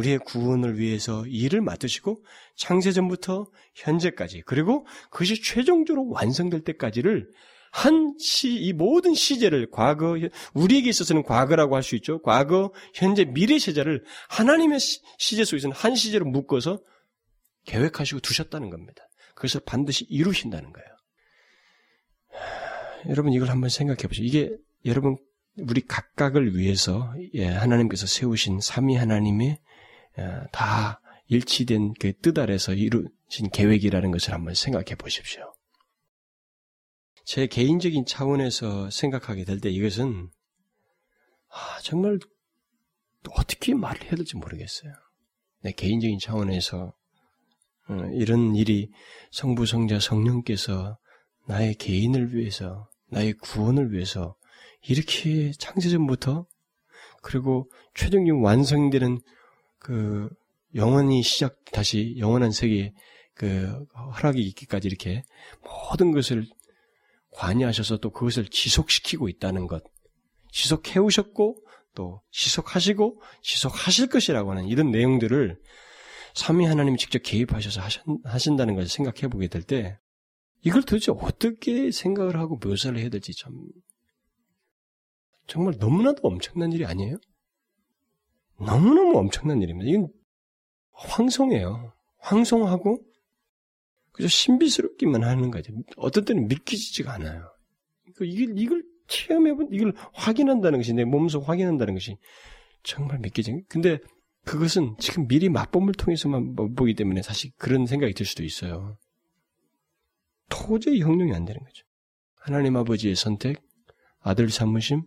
우리의 구원을 위해서 일을 맡으시고 창세전부터 현재까지 그리고 그것이 최종적으로 완성될 때까지를 한 시, 이 모든 시제를 과거, 우리에게 있어서는 과거라고 할 수 있죠. 과거, 현재, 미래 시제를 하나님의 시제 속에서는 한 시제로 묶어서 계획하시고 두셨다는 겁니다. 그것을 반드시 이루신다는 거예요. 하, 여러분 이걸 한번 생각해 보세요. 이게 여러분 우리 각각을 위해서 예, 하나님께서 세우신 삼위 하나님의 예, 다 일치된 그 뜻 아래서 이루신 계획이라는 것을 한번 생각해 보십시오. 제 개인적인 차원에서 생각하게 될 때 이것은 아, 정말 어떻게 말을 해야 될지 모르겠어요. 내 개인적인 차원에서 어, 이런 일이 성부, 성자, 성령께서 나의 개인을 위해서, 나의 구원을 위해서 이렇게 창세전부터 그리고 최종적인 완성되는 그 영원히 시작 다시 영원한 세계 그 허락이 있기까지 이렇게 모든 것을 관여하셔서 또 그것을 지속시키고 있다는 것, 지속해 오셨고 또 지속하시고 지속하실 것이라고 하는 이런 내용들을 삼위 하나님이 직접 개입하셔서 하신 다는 것을 생각해 보게 될 때 이걸 도대체 어떻게 생각을 하고 묘사를 해야 될지 참 정말 너무나도 엄청난 일이 아니에요? 너무너무 엄청난 일입니다. 이건 황송해요. 황송하고 그저 신비스럽기만 하는 거죠. 어떤 때는 믿기지가 않아요. 이걸, 이걸 체험해본, 이걸 확인한다는 것이, 내 몸소 확인한다는 것이 정말 믿기지. 근데 그것은 지금 미리 맛봄을 통해서만 보기 때문에 사실 그런 생각이 들 수도 있어요. 도저히 형용이 안 되는 거죠. 하나님 아버지의 선택, 아들 삼으심,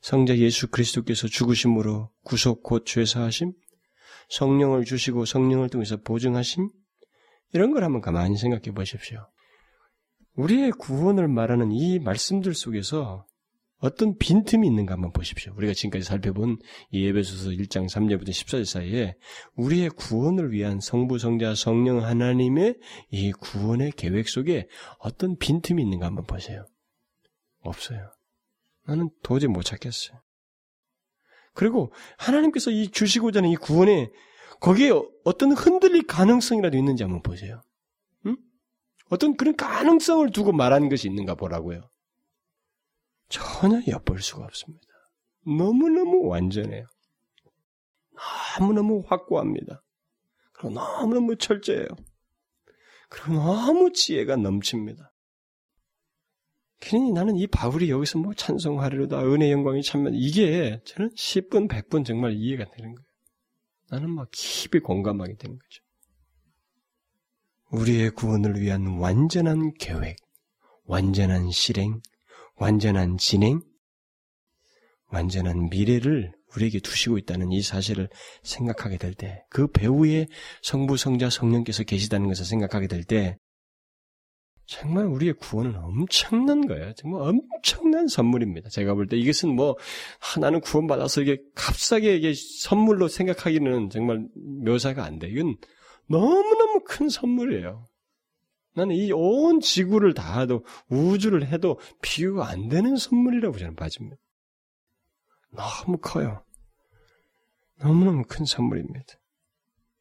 성자 예수 그리스도께서 죽으심으로 구속 곧 죄사하심, 성령을 주시고 성령을 통해서 보증하심, 이런 걸 한번 가만히 생각해 보십시오. 우리의 구원을 말하는 이 말씀들 속에서 어떤 빈틈이 있는가 한번 보십시오. 우리가 지금까지 살펴본 이 에베소서 1장 3절부터 14절 사이에 우리의 구원을 위한 성부, 성자, 성령 하나님의 이 구원의 계획 속에 어떤 빈틈이 있는가 한번 보세요. 없어요. 나는 도저히 못 찾겠어요. 그리고 하나님께서 이 주시고자 하는 이 구원에 거기에 어떤 흔들릴 가능성이라도 있는지 한번 보세요. 응? 어떤 그런 가능성을 두고 말하는 것이 있는가 보라고요. 전혀 엿볼 수가 없습니다. 너무너무 완전해요. 너무너무 확고합니다. 그리고 너무너무 철저해요. 그리고 너무 지혜가 넘칩니다. 괜히 나는 이 바울이 여기서 뭐 찬송하리로다, 은혜 영광이 참면, 이게 저는 10분, 100분 정말 이해가 되는 거예요. 나는 막 깊이 공감하게 되는 거죠. 우리의 구원을 위한 완전한 계획, 완전한 실행, 완전한 진행, 완전한 미래를 우리에게 두시고 있다는 이 사실을 생각하게 될 때, 그 배후에 성부, 성자, 성령께서 계시다는 것을 생각하게 될 때, 정말 우리의 구원은 엄청난 거예요. 정말 엄청난 선물입니다. 제가 볼 때 이것은 뭐 하나는 구원받아서 이게 값싸게 이게 선물로 생각하기는 정말 묘사가 안 돼. 이건 너무너무 큰 선물이에요. 나는 이 온 지구를 다 해도 우주를 해도 비교가 안 되는 선물이라고 저는 봐집니다. 너무 커요. 너무너무 큰 선물입니다.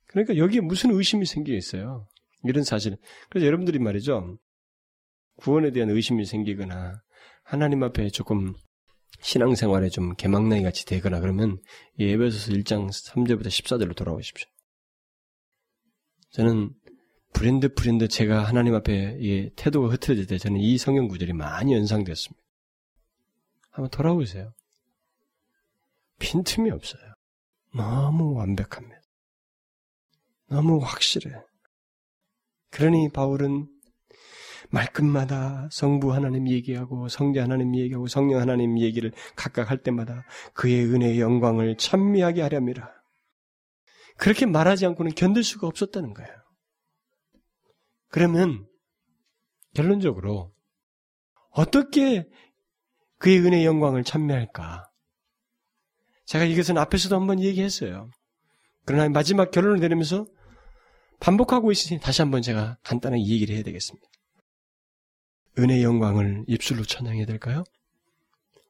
그러니까 여기에 무슨 의심이 생기겠어요? 이런 사실. 그래서 여러분들이 말이죠. 구원에 대한 의심이 생기거나 하나님 앞에 조금 신앙생활에 좀 개망나이 같이 되거나 그러면 이 에베소서 1장 3절부터 14절로 돌아오십시오. 저는 브랜드 브랜드 제가 하나님 앞에 이 태도가 흐트러질 때 저는 이 성경 구절이 많이 연상됐습니다. 한번 돌아오세요. 빈틈이 없어요. 너무 완벽합니다. 너무 확실해. 그러니 바울은 말끝마다 성부 하나님 얘기하고 성자 하나님 얘기하고 성령 하나님 얘기를 각각 할 때마다 그의 은혜의 영광을 찬미하게 하렵니다. 그렇게 말하지 않고는 견딜 수가 없었다는 거예요. 그러면 결론적으로 어떻게 그의 은혜의 영광을 찬미할까? 제가 이것은 앞에서도 한번 얘기했어요. 그러나 마지막 결론을 내리면서 반복하고 있으니 다시 한번 제가 간단하게 얘기를 해야 되겠습니다. 은혜 영광을 입술로 찬양해야 될까요?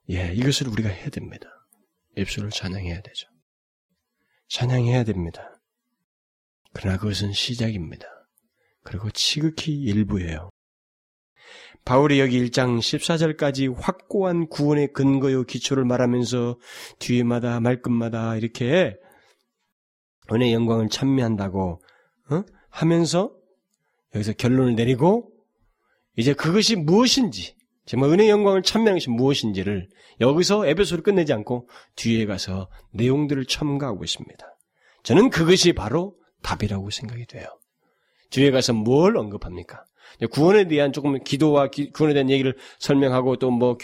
예, 이것을 우리가 해야 됩니다. 입술로 찬양해야 되죠. 찬양해야 됩니다. 그러나 그것은 시작입니다. 그리고 지극히 일부예요. 바울이 여기 1장 14절까지 확고한 구원의 근거요 기초를 말하면서 뒤에마다 말끝마다 이렇게 은혜 영광을 찬미한다고 어? 하면서 여기서 결론을 내리고 이제 그것이 무엇인지, 정말 은혜 영광을 찬미하는 무엇인지를 여기서 에베소를 끝내지 않고 뒤에 가서 내용들을 첨가하고 있습니다. 저는 그것이 바로 답이라고 생각이 돼요. 뒤에 가서 뭘 언급합니까? 구원에 대한 조금 기도와 기, 구원에 대한 얘기를 설명하고 또 뭐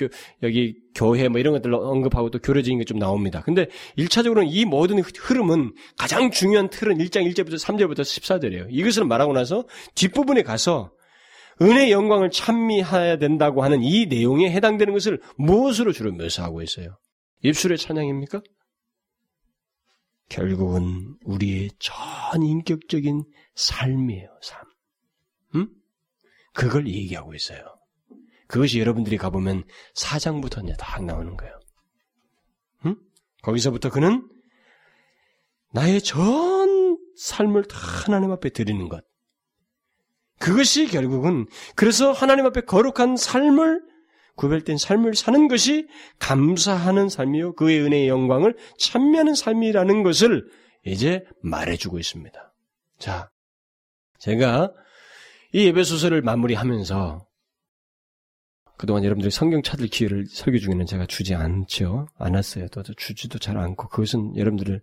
여기 교회 뭐 이런 것들 언급하고 또 교류적인 게 좀 나옵니다. 근데 1차적으로는 이 모든 흐름은 가장 중요한 틀은 1장 1절부터 3절부터 14절이에요. 이것을 말하고 나서 뒷부분에 가서 은혜 영광을 찬미해야 된다고 하는 이 내용에 해당되는 것을 무엇으로 주로 묘사하고 있어요? 입술의 찬양입니까? 결국은 우리의 전 인격적인 삶이에요, 삶. 음? 그걸 얘기하고 있어요. 그것이 여러분들이 가보면 사장부터 이제 다 나오는 거예요. 음? 거기서부터 그는 나의 전 삶을 다 하나님 앞에 드리는 것. 그것이 결국은 그래서 하나님 앞에 거룩한 삶을 구별된 삶을 사는 것이 감사하는 삶이요 그의 은혜의 영광을 찬미하는 삶이라는 것을 이제 말해주고 있습니다. 자, 제가 이 예배소설을 마무리하면서 그동안 여러분들이 성경 찾을 기회를 설교 중에는 제가 주지 않죠. 않았어요. 또 주지도 잘 않고 그것은 여러분들을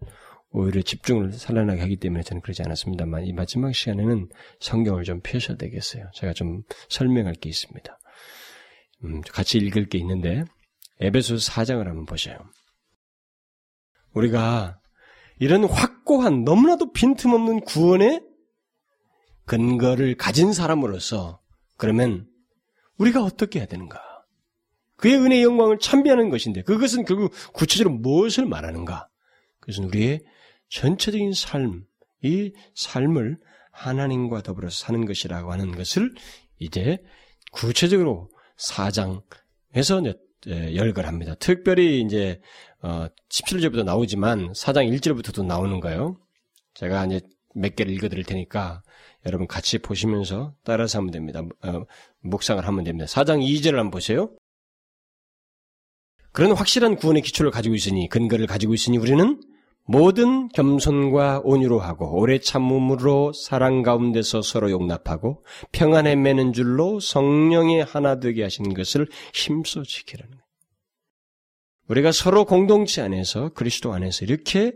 오히려 집중을 산란하게 하기 때문에 저는 그러지 않았습니다만 이 마지막 시간에는 성경을 좀 펴셔야 되겠어요. 제가 좀 설명할 게 있습니다. 음, 같이 읽을 게 있는데 에베소 4장을 한번 보세요. 우리가 이런 확고한 너무나도 빈틈없는 구원의 근거를 가진 사람으로서 그러면 우리가 어떻게 해야 되는가? 그의 은혜의 영광을 참비하는 것인데 그것은 결국 구체적으로 무엇을 말하는가? 그것은 우리의 전체적인 삶, 이 삶을 하나님과 더불어서 사는 것이라고 하는 것을 이제 구체적으로 사장에서 이제 열거합니다. 특별히 이제 어 17절부터 나오지만 사장 1절부터도 나오는 거예요. 제가 이제 몇 개를 읽어 드릴 테니까 여러분 같이 보시면서 따라서 하면 됩니다. 어, 묵상을 하면 됩니다. 사장 2절을 한번 보세요. 그런 확실한 구원의 기초를 가지고 있으니 근거를 가지고 있으니 우리는 모든 겸손과 온유로 하고 오래 참음으로 사랑 가운데서 서로 용납하고 평안에 매는 줄로 성령의 하나 되게 하신 것을 힘써 지키라는 거예요. 우리가 서로 공동체 안에서 그리스도 안에서 이렇게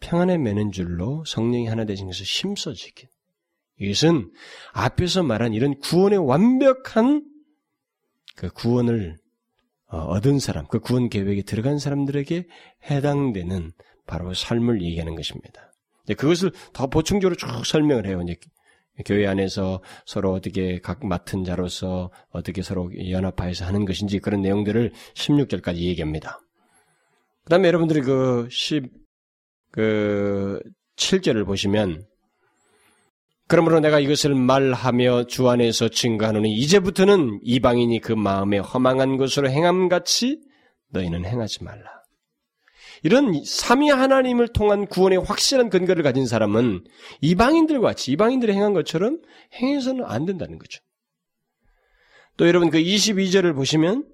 평안에 매는 줄로 성령이 하나 되신 것을 힘써 지킨. 이것은 앞에서 말한 이런 구원의 완벽한 그 구원을 어, 얻은 사람, 그 구원 계획에 들어간 사람들에게 해당되는 바로 삶을 얘기하는 것입니다. 그것을 더 보충적으로 쭉 설명을 해요. 이제 교회 안에서 서로 어떻게 각 맡은 자로서 어떻게 서로 연합하여서 하는 것인지 그런 내용들을 16절까지 얘기합니다. 그 다음에 여러분들이 그 10, 그 7절을 보시면 그러므로 내가 이것을 말하며 주 안에서 증거하노니 이제부터는 이방인이 그 마음에 허망한 것으로 행함같이 너희는 행하지 말라. 이런 삼위 하나님을 통한 구원의 확실한 근거를 가진 사람은 이방인들과 같이 이방인들이 행한 것처럼 행해서는 안 된다는 거죠. 또 여러분 그 22절을 보시면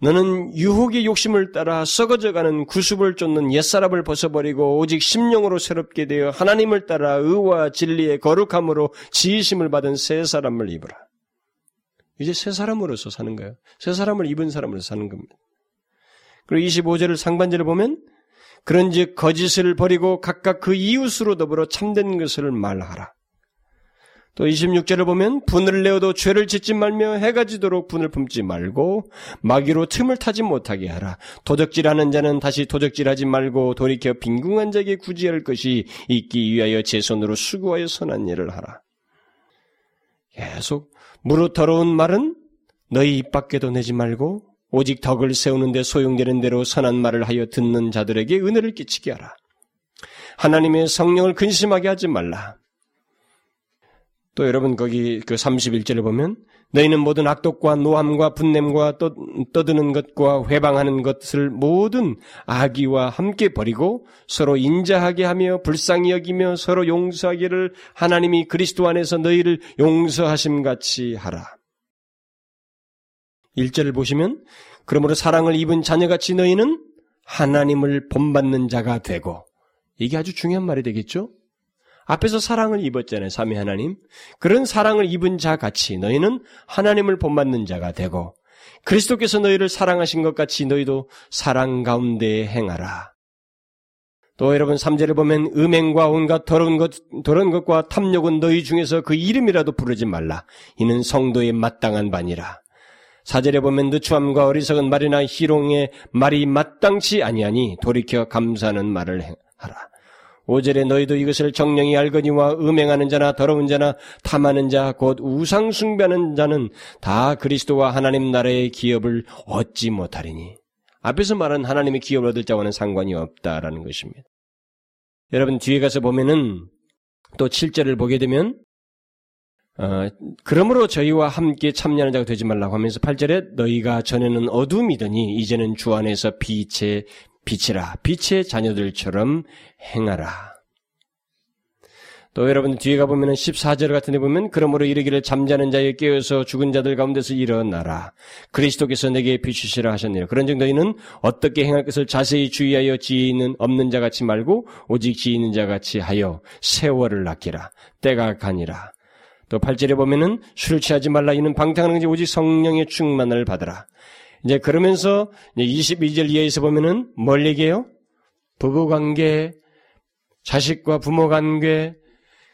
너는 유혹의 욕심을 따라 썩어져가는 구습을 쫓는 옛사람을 벗어버리고 오직 심령으로 새롭게 되어 하나님을 따라 의와 진리의 거룩함으로 지으심을 받은 새 사람을 입으라. 이제 새 사람으로서 사는 거예요. 새 사람을 입은 사람으로서 사는 겁니다. 그리고 25절을 상반절을 보면 그런즉 거짓을 버리고 각각 그 이웃으로 더불어 참된 것을 말하라. 또 26절을 보면 분을 내어도 죄를 짓지 말며 해가 지도록 분을 품지 말고 마귀로 틈을 타지 못하게 하라. 도적질하는 자는 다시 도적질하지 말고 돌이켜 빈궁한 자에게 구제할 것이 있기 위하여 제 손으로 수고하여 선한 일을 하라. 계속 무릇 더러운 말은 너희 입 밖에도 내지 말고 오직 덕을 세우는데 소용되는 대로 선한 말을 하여 듣는 자들에게 은혜를 끼치게 하라. 하나님의 성령을 근심하게 하지 말라. 또 여러분 거기 그 31절을 보면 너희는 모든 악독과 노함과 분냄과 떠, 떠드는 것과 회방하는 것을 모든 악의와 함께 버리고 서로 인자하게 하며 불쌍히 여기며 서로 용서하기를 하나님이 그리스도 안에서 너희를 용서하심 같이 하라. 1절을 보시면 그러므로 사랑을 입은 자녀같이 너희는 하나님을 본받는 자가 되고 이게 아주 중요한 말이 되겠죠? 앞에서 사랑을 입었잖아요. 삼위 하나님. 그런 사랑을 입은 자 같이 너희는 하나님을 본받는 자가 되고 그리스도께서 너희를 사랑하신 것 같이 너희도 사랑 가운데 행하라. 또 여러분 3절을 보면 음행과 온갖 더러운 것, 더러운 것과 탐욕은 너희 중에서 그 이름이라도 부르지 말라. 이는 성도의 마땅한 반이라. 사절에 보면 늦추함과 어리석은 말이나 희롱의 말이 마땅치 아니하니 돌이켜 감사하는 말을 하라. 오절에 너희도 이것을 정령이 알거니와 음행하는 자나 더러운 자나 탐하는 자 곧 우상 숭배하는 자는 다 그리스도와 하나님 나라의 기업을 얻지 못하리니 앞에서 말한 하나님의 기업을 얻을 자와는 상관이 없다라는 것입니다. 여러분 뒤에 가서 보면은 또 7절을 보게 되면 어, 그러므로 저희와 함께 참여하는 자가 되지 말라고 하면서 8절에 너희가 전에는 어둠이더니 이제는 주 안에서 빛의 빛이라 빛의 자녀들처럼 행하라. 또 여러분 뒤에 가보면 14절 같은 데 보면 그러므로 이르기를 잠자는 자에 깨어서 죽은 자들 가운데서 일어나라. 그리스도께서 내게 비추시라 하셨느니라. 그런 즉 너희는 어떻게 행할 것을 자세히 주의하여 지혜 있는 없는 자같이 말고 오직 지혜 있는 자같이 하여 세월을 아끼라. 때가 가니라. 또 8절에 보면은 술을 취하지 말라 이는 방탕하는 것이 오직 성령의 충만을 받으라. 이제 그러면서 22절 이하에서 보면은 뭘 얘기해요? 부부 관계, 자식과 부모 관계,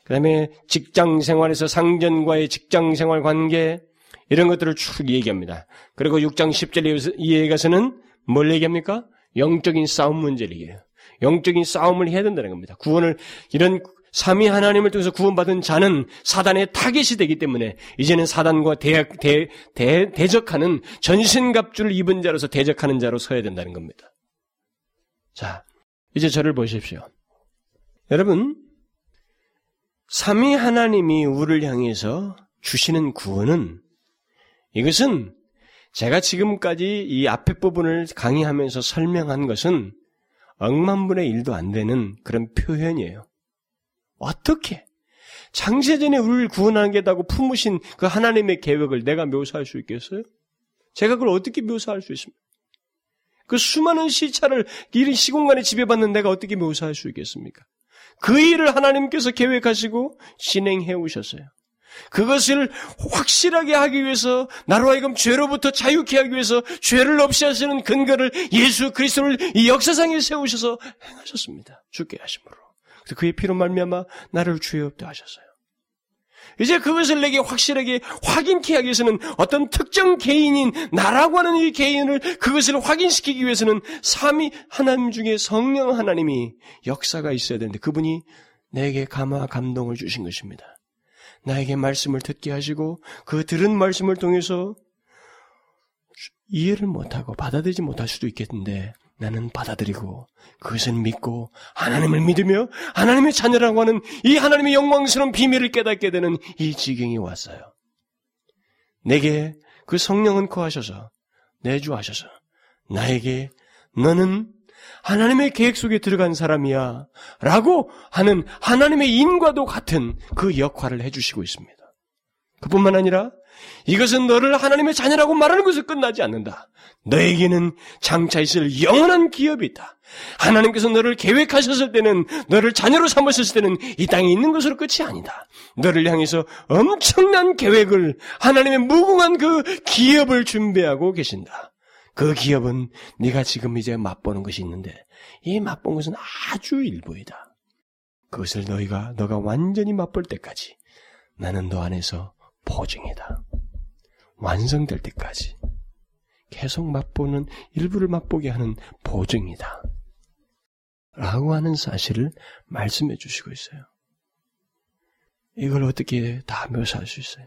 그 다음에 직장 생활에서 상전과의 직장 생활 관계, 이런 것들을 쭉 얘기합니다. 그리고 6장 10절 이해에 가서는 뭘 얘기합니까? 영적인 싸움 문제를 얘기해요. 영적인 싸움을 해야 된다는 겁니다. 구원을, 이런 삼위 하나님을 통해서 구원받은 자는 사단의 타겟이 되기 때문에 이제는 사단과 대, 대, 대, 대적하는 전신갑주를 입은 자로서 대적하는 자로 서야 된다는 겁니다. 자, 이제 저를 보십시오. 여러분, 삼위 하나님이 우리를 향해서 주시는 구원은 이것은 제가 지금까지 이 앞에 부분을 강의하면서 설명한 것은 억만분의 일도 안 되는 그런 표현이에요. 어떻게? 창세전에 우리를 구원하겠다고 품으신 그 하나님의 계획을 내가 묘사할 수 있겠어요? 제가 그걸 어떻게 묘사할 수 있습니까? 그 수많은 시차를 이런 시공간에 지배받는 내가 어떻게 묘사할 수 있겠습니까? 그 일을 하나님께서 계획하시고 진행해 오셨어요. 그것을 확실하게 하기 위해서 나로 하여금 죄로부터 자유케 하기 위해서 죄를 없이 하시는 근거를 예수 그리스도를 이 역사상에 세우셔서 행하셨습니다. 죽게 하심으로. 그의 피로 말미암아 나를 주의 없다 하셨어요. 이제 그것을 내게 확실하게 확인케 하기 위해서는 어떤 특정 개인인 나라고 하는 이 개인을 그것을 확인시키기 위해서는 삼위 하나님 중에 성령 하나님이 역사가 있어야 되는데 그분이 내게 감화 감동을 주신 것입니다. 나에게 말씀을 듣게 하시고 그 들은 말씀을 통해서 이해를 못하고 받아들이지 못할 수도 있겠는데 나는 받아들이고 그것을 믿고 하나님을 믿으며 하나님의 자녀라고 하는 이 하나님의 영광스러운 비밀을 깨닫게 되는 이 지경이 왔어요. 내게 그 성령은 거하셔서 내주하셔서 나에게 너는 하나님의 계획 속에 들어간 사람이야 라고 하는 하나님의 인과도 같은 그 역할을 해주시고 있습니다. 그뿐만 아니라 이것은 너를 하나님의 자녀라고 말하는 것을 끝나지 않는다. 너에게는 장차 있을 영원한 기업이 있다. 하나님께서 너를 계획하셨을 때는, 너를 자녀로 삼으셨을 때는 이 땅에 있는 것으로 끝이 아니다. 너를 향해서 엄청난 계획을, 하나님의 무궁한 그 기업을 준비하고 계신다. 그 기업은 네가 지금 이제 맛보는 것이 있는데, 이 맛본 것은 아주 일부이다. 그것을 너희가, 너가 완전히 맛볼 때까지 나는 너 안에서 보증이다. 완성될 때까지. 계속 맛보는 일부를 맛보게 하는 보증이다. 라고 하는 사실을 말씀해 주시고 있어요. 이걸 어떻게 다 묘사할 수 있어요?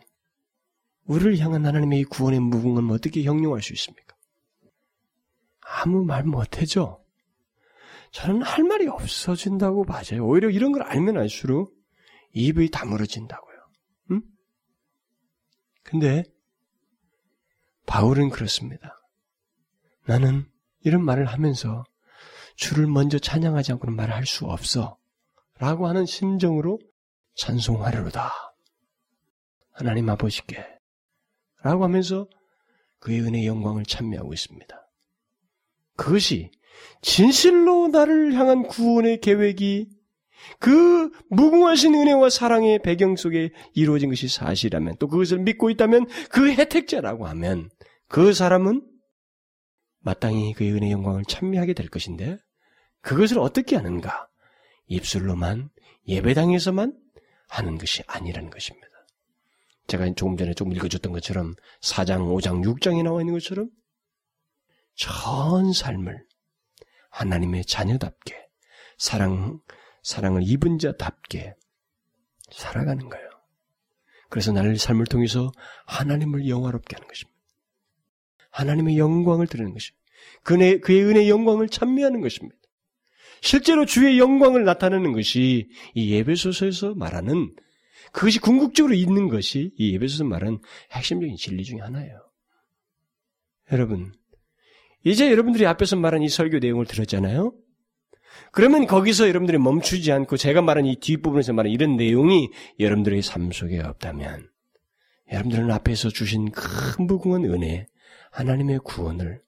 우리를 향한 하나님의 구원의 무궁은 어떻게 형용할 수 있습니까? 아무 말 못해죠? 저는 할 말이 없어진다고 맞아요. 오히려 이런 걸 알면 알수록 입이 다물어진다고요. 응? 근데 바울은 그렇습니다. 나는 이런 말을 하면서 주를 먼저 찬양하지 않고는 말을 할 수 없어. 라고 하는 심정으로 찬송하려다. 하나님 아버지께. 라고 하면서 그의 은혜의 영광을 찬미하고 있습니다. 그것이 진실로 나를 향한 구원의 계획이 그 무궁하신 은혜와 사랑의 배경 속에 이루어진 것이 사실이라면 또 그것을 믿고 있다면 그 혜택자라고 하면 그 사람은 마땅히 그의 은혜 영광을 찬미하게 될 것인데 그것을 어떻게 하는가? 입술로만 예배당에서만 하는 것이 아니라는 것입니다. 제가 조금 전에 좀 읽어줬던 것처럼 4장, 5장, 6장에 나와 있는 것처럼 전 삶을 하나님의 자녀답게 사랑, 사랑을 입은 자답게 살아가는 거예요. 그래서 나를 삶을 통해서 하나님을 영화롭게 하는 것입니다. 하나님의 영광을 드리는 것입니다. 그의, 그의 은혜의 영광을 찬미하는 것입니다. 실제로 주의 영광을 나타내는 것이 이 예배소서에서 말하는 그것이 궁극적으로 있는 것이 이 예배소서 말하는 핵심적인 진리 중에 하나예요. 여러분, 이제 여러분들이 앞에서 말한 이 설교 내용을 들었잖아요? 그러면 거기서 여러분들이 멈추지 않고 제가 말한 이 뒷부분에서 말한 이런 내용이 여러분들의 삶 속에 없다면 여러분들은 앞에서 주신 큰 무궁한 은혜, 하나님의 구원을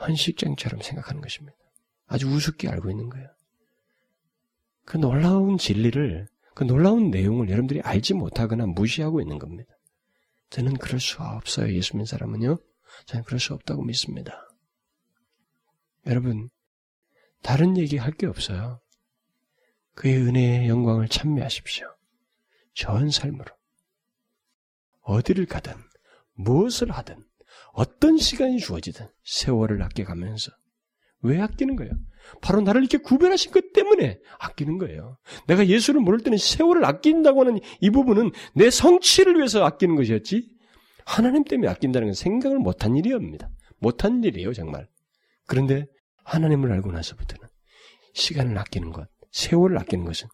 헌식장처럼 생각하는 것입니다. 아주 우습게 알고 있는 거예요. 그 놀라운 진리를, 그 놀라운 내용을 여러분들이 알지 못하거나 무시하고 있는 겁니다. 저는 그럴 수가 없어요. 예수 믿는 사람은요. 저는 그럴 수 없다고 믿습니다. 여러분, 다른 얘기 할 게 없어요. 그의 은혜의 영광을 찬미하십시오. 전 삶으로. 어디를 가든, 무엇을 하든, 어떤 시간이 주어지든 세월을 아껴가면서 왜 아끼는 거예요? 바로 나를 이렇게 구별하신 것 때문에 아끼는 거예요. 내가 예수를 모를 때는 세월을 아낀다고 하는 이 부분은 내 성취를 위해서 아끼는 것이었지 하나님 때문에 아낀다는 건 생각을 못한 일이옵니다. 못한 일이에요, 정말. 그런데 하나님을 알고 나서부터는 시간을 아끼는 것, 세월을 아끼는 것은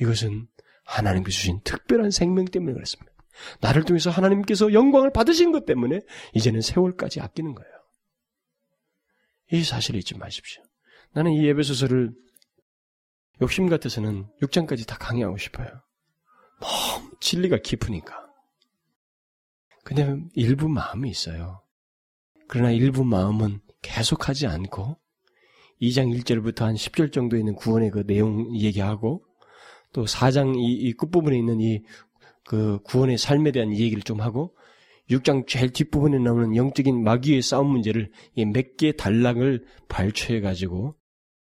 이것은 하나님께 주신 특별한 생명 때문에 그렇습니다. 나를 통해서 하나님께서 영광을 받으신 것 때문에 이제는 세월까지 아끼는 거예요. 이 사실을 잊지 마십시오. 나는 이 예배소설을 욕심 같아서는 6장까지 다 강의하고 싶어요. 너무 진리가 깊으니까. 근데 일부 마음이 있어요. 그러나 일부 마음은 계속하지 않고 2장 1절부터 한 10절 정도에 있는 구원의 그 내용 얘기하고 또 4장 이, 이 끝부분에 있는 이 그 구원의 삶에 대한 얘기를 좀 하고 6장 제일 뒷부분에 나오는 영적인 마귀의 싸움 문제를 몇 개의 단락을 발췌해 가지고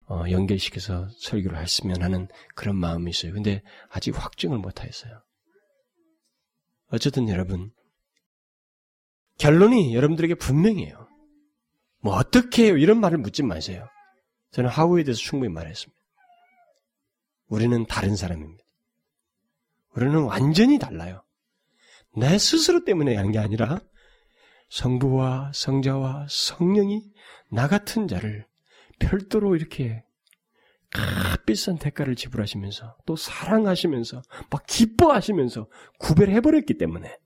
어, 연결시켜서 설교를 했으면 하는 그런 마음이 있어요. 근데 아직 확증을 못 하였어요. 어쨌든 여러분 결론이 여러분들에게 분명해요. 뭐 어떻게 해요? 이런 말을 묻지 마세요. 저는 하우에 대해서 충분히 말했습니다. 우리는 다른 사람입니다. 우리는 완전히 달라요. 내 스스로 때문에 한게 아니라 성부와 성자와 성령이 나 같은 자를 별도로 이렇게 값비싼 대가를 지불하시면서 또 사랑하시면서 막 기뻐하시면서 구별해버렸기 때문에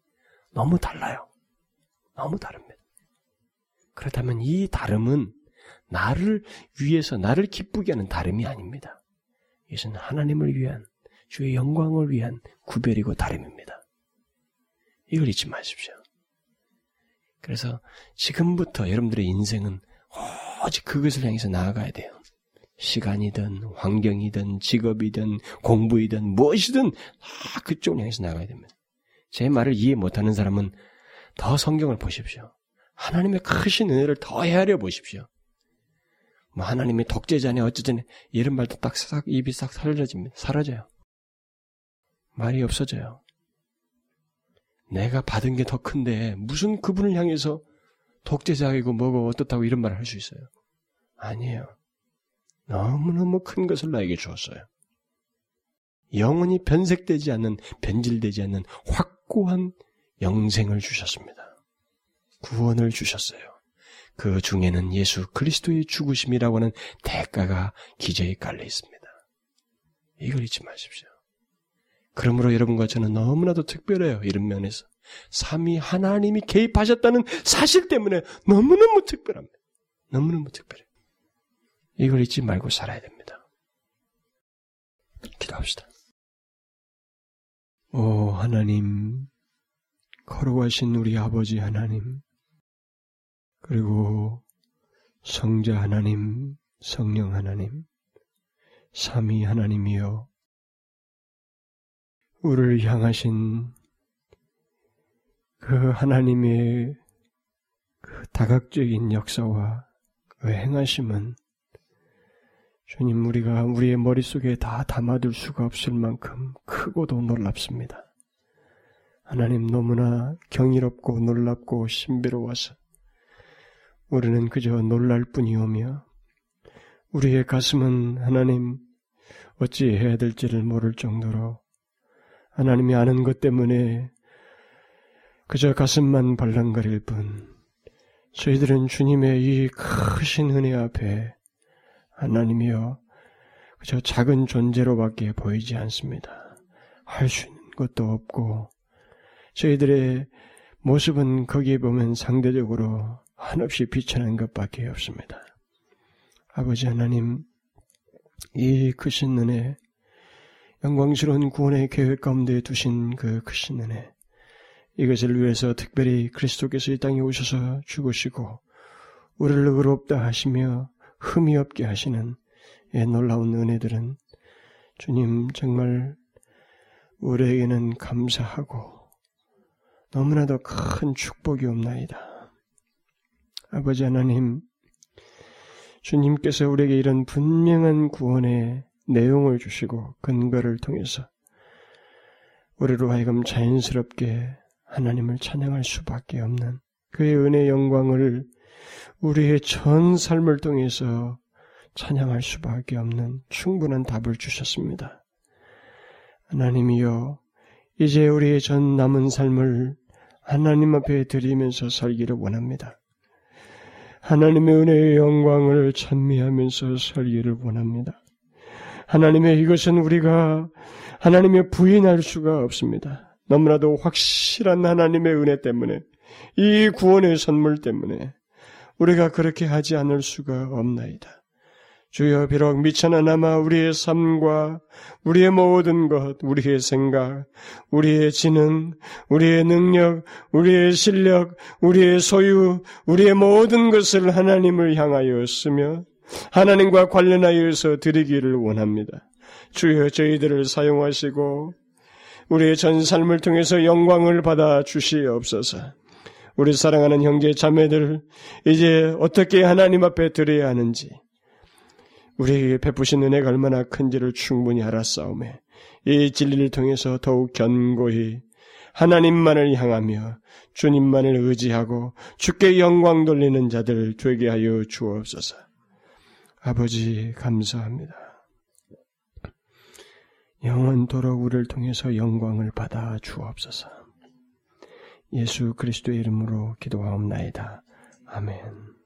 너무 달라요. 너무 다릅니다. 그렇다면 이 다름은 나를 위해서 나를 기쁘게 하는 다름이 아닙니다. 이것은 하나님을 위한 주의 영광을 위한 구별이고 다름입니다. 이걸 잊지 마십시오. 그래서 지금부터 여러분들의 인생은 오직 그것을 향해서 나아가야 돼요. 시간이든 환경이든 직업이든 공부이든 무엇이든 다 그쪽을 향해서 나가야 됩니다. 제 말을 이해 못하는 사람은 더 성경을 보십시오. 하나님의 크신 은혜를 더 헤아려 보십시오. 뭐 하나님의 독재자네 어쩌자네 이런 말도 딱 싹 입이 싹 사라집니다. 사라져요. 말이 없어져요. 내가 받은 게 더 큰데 무슨 그분을 향해서 독재자이고 뭐고 어떻다고 이런 말을 할 수 있어요? 아니에요. 너무너무 큰 것을 나에게 주었어요. 영원히 변색되지 않는, 변질되지 않는 확고한 영생을 주셨습니다. 구원을 주셨어요. 그 중에는 예수 그리스도의 죽으심이라고 하는 대가가 기저에 깔려 있습니다. 이걸 잊지 마십시오. 그러므로 여러분과 저는 너무나도 특별해요. 이런 면에서. 삼위 하나님이 개입하셨다는 사실 때문에 너무너무 특별합니다. 너무너무 특별해요. 이걸 잊지 말고 살아야 됩니다. 기도합시다. 오 하나님, 거룩하신 우리 아버지 하나님, 그리고 성자 하나님, 성령 하나님, 삼위 하나님이여, 우리를 향하신 그 하나님의 그 다각적인 역사와 그 행하심은 주님 우리가 우리의 머릿속에 다 담아둘 수가 없을 만큼 크고도 놀랍습니다. 하나님 너무나 경이롭고 놀랍고 신비로워서 우리는 그저 놀랄 뿐이오며 우리의 가슴은 하나님 어찌 해야 될지를 모를 정도로 하나님이 아는 것 때문에 그저 가슴만 발랑거릴 뿐 저희들은 주님의 이 크신 은혜 앞에 하나님이여 그저 작은 존재로밖에 보이지 않습니다. 할 수 있는 것도 없고 저희들의 모습은 거기에 보면 상대적으로 한없이 비천한 것밖에 없습니다. 아버지 하나님, 이 크신 은혜, 영광스러운 구원의 계획 가운데 두신 그 크신 은혜, 이것을 위해서 특별히 그리스도께서 이 땅에 오셔서 죽으시고, 우리를 의롭다 하시며 흠이 없게 하시는 이 놀라운 은혜들은 주님 정말 우리에게는 감사하고 너무나도 큰 축복이 없나이다. 아버지 하나님, 주님께서 우리에게 이런 분명한 구원의 내용을 주시고 근거를 통해서 우리로 하여금 자연스럽게 하나님을 찬양할 수밖에 없는 그의 은혜 영광을 우리의 전 삶을 통해서 찬양할 수밖에 없는 충분한 답을 주셨습니다. 하나님이여, 이제 우리의 전 남은 삶을 하나님 앞에 드리면서 살기를 원합니다. 하나님의 은혜의 영광을 찬미하면서 살기를 원합니다. 하나님의 이것은 우리가 하나님의 부인할 수가 없습니다. 너무나도 확실한 하나님의 은혜 때문에 이 구원의 선물 때문에 우리가 그렇게 하지 않을 수가 없나이다. 주여 비록 미천하나마 우리의 삶과 우리의 모든 것, 우리의 생각, 우리의 지능, 우리의 능력, 우리의 실력, 우리의 소유, 우리의 모든 것을 하나님을 향하여 쓰며 하나님과 관련하여서 드리기를 원합니다. 주여 저희들을 사용하시고 우리의 전 삶을 통해서 영광을 받아 주시옵소서. 우리 사랑하는 형제 자매들 이제 어떻게 하나님 앞에 드려야 하는지 우리에게 베푸신 은혜가 얼마나 큰지를 충분히 알았사오매 이 진리를 통해서 더욱 견고히 하나님만을 향하며 주님만을 의지하고 주께 영광 돌리는 자들 되게 하여 주옵소서. 아버지 감사합니다. 영원토록 우리를 통해서 영광을 받아 주옵소서. 예수 그리스도의 이름으로 기도하옵나이다. 아멘.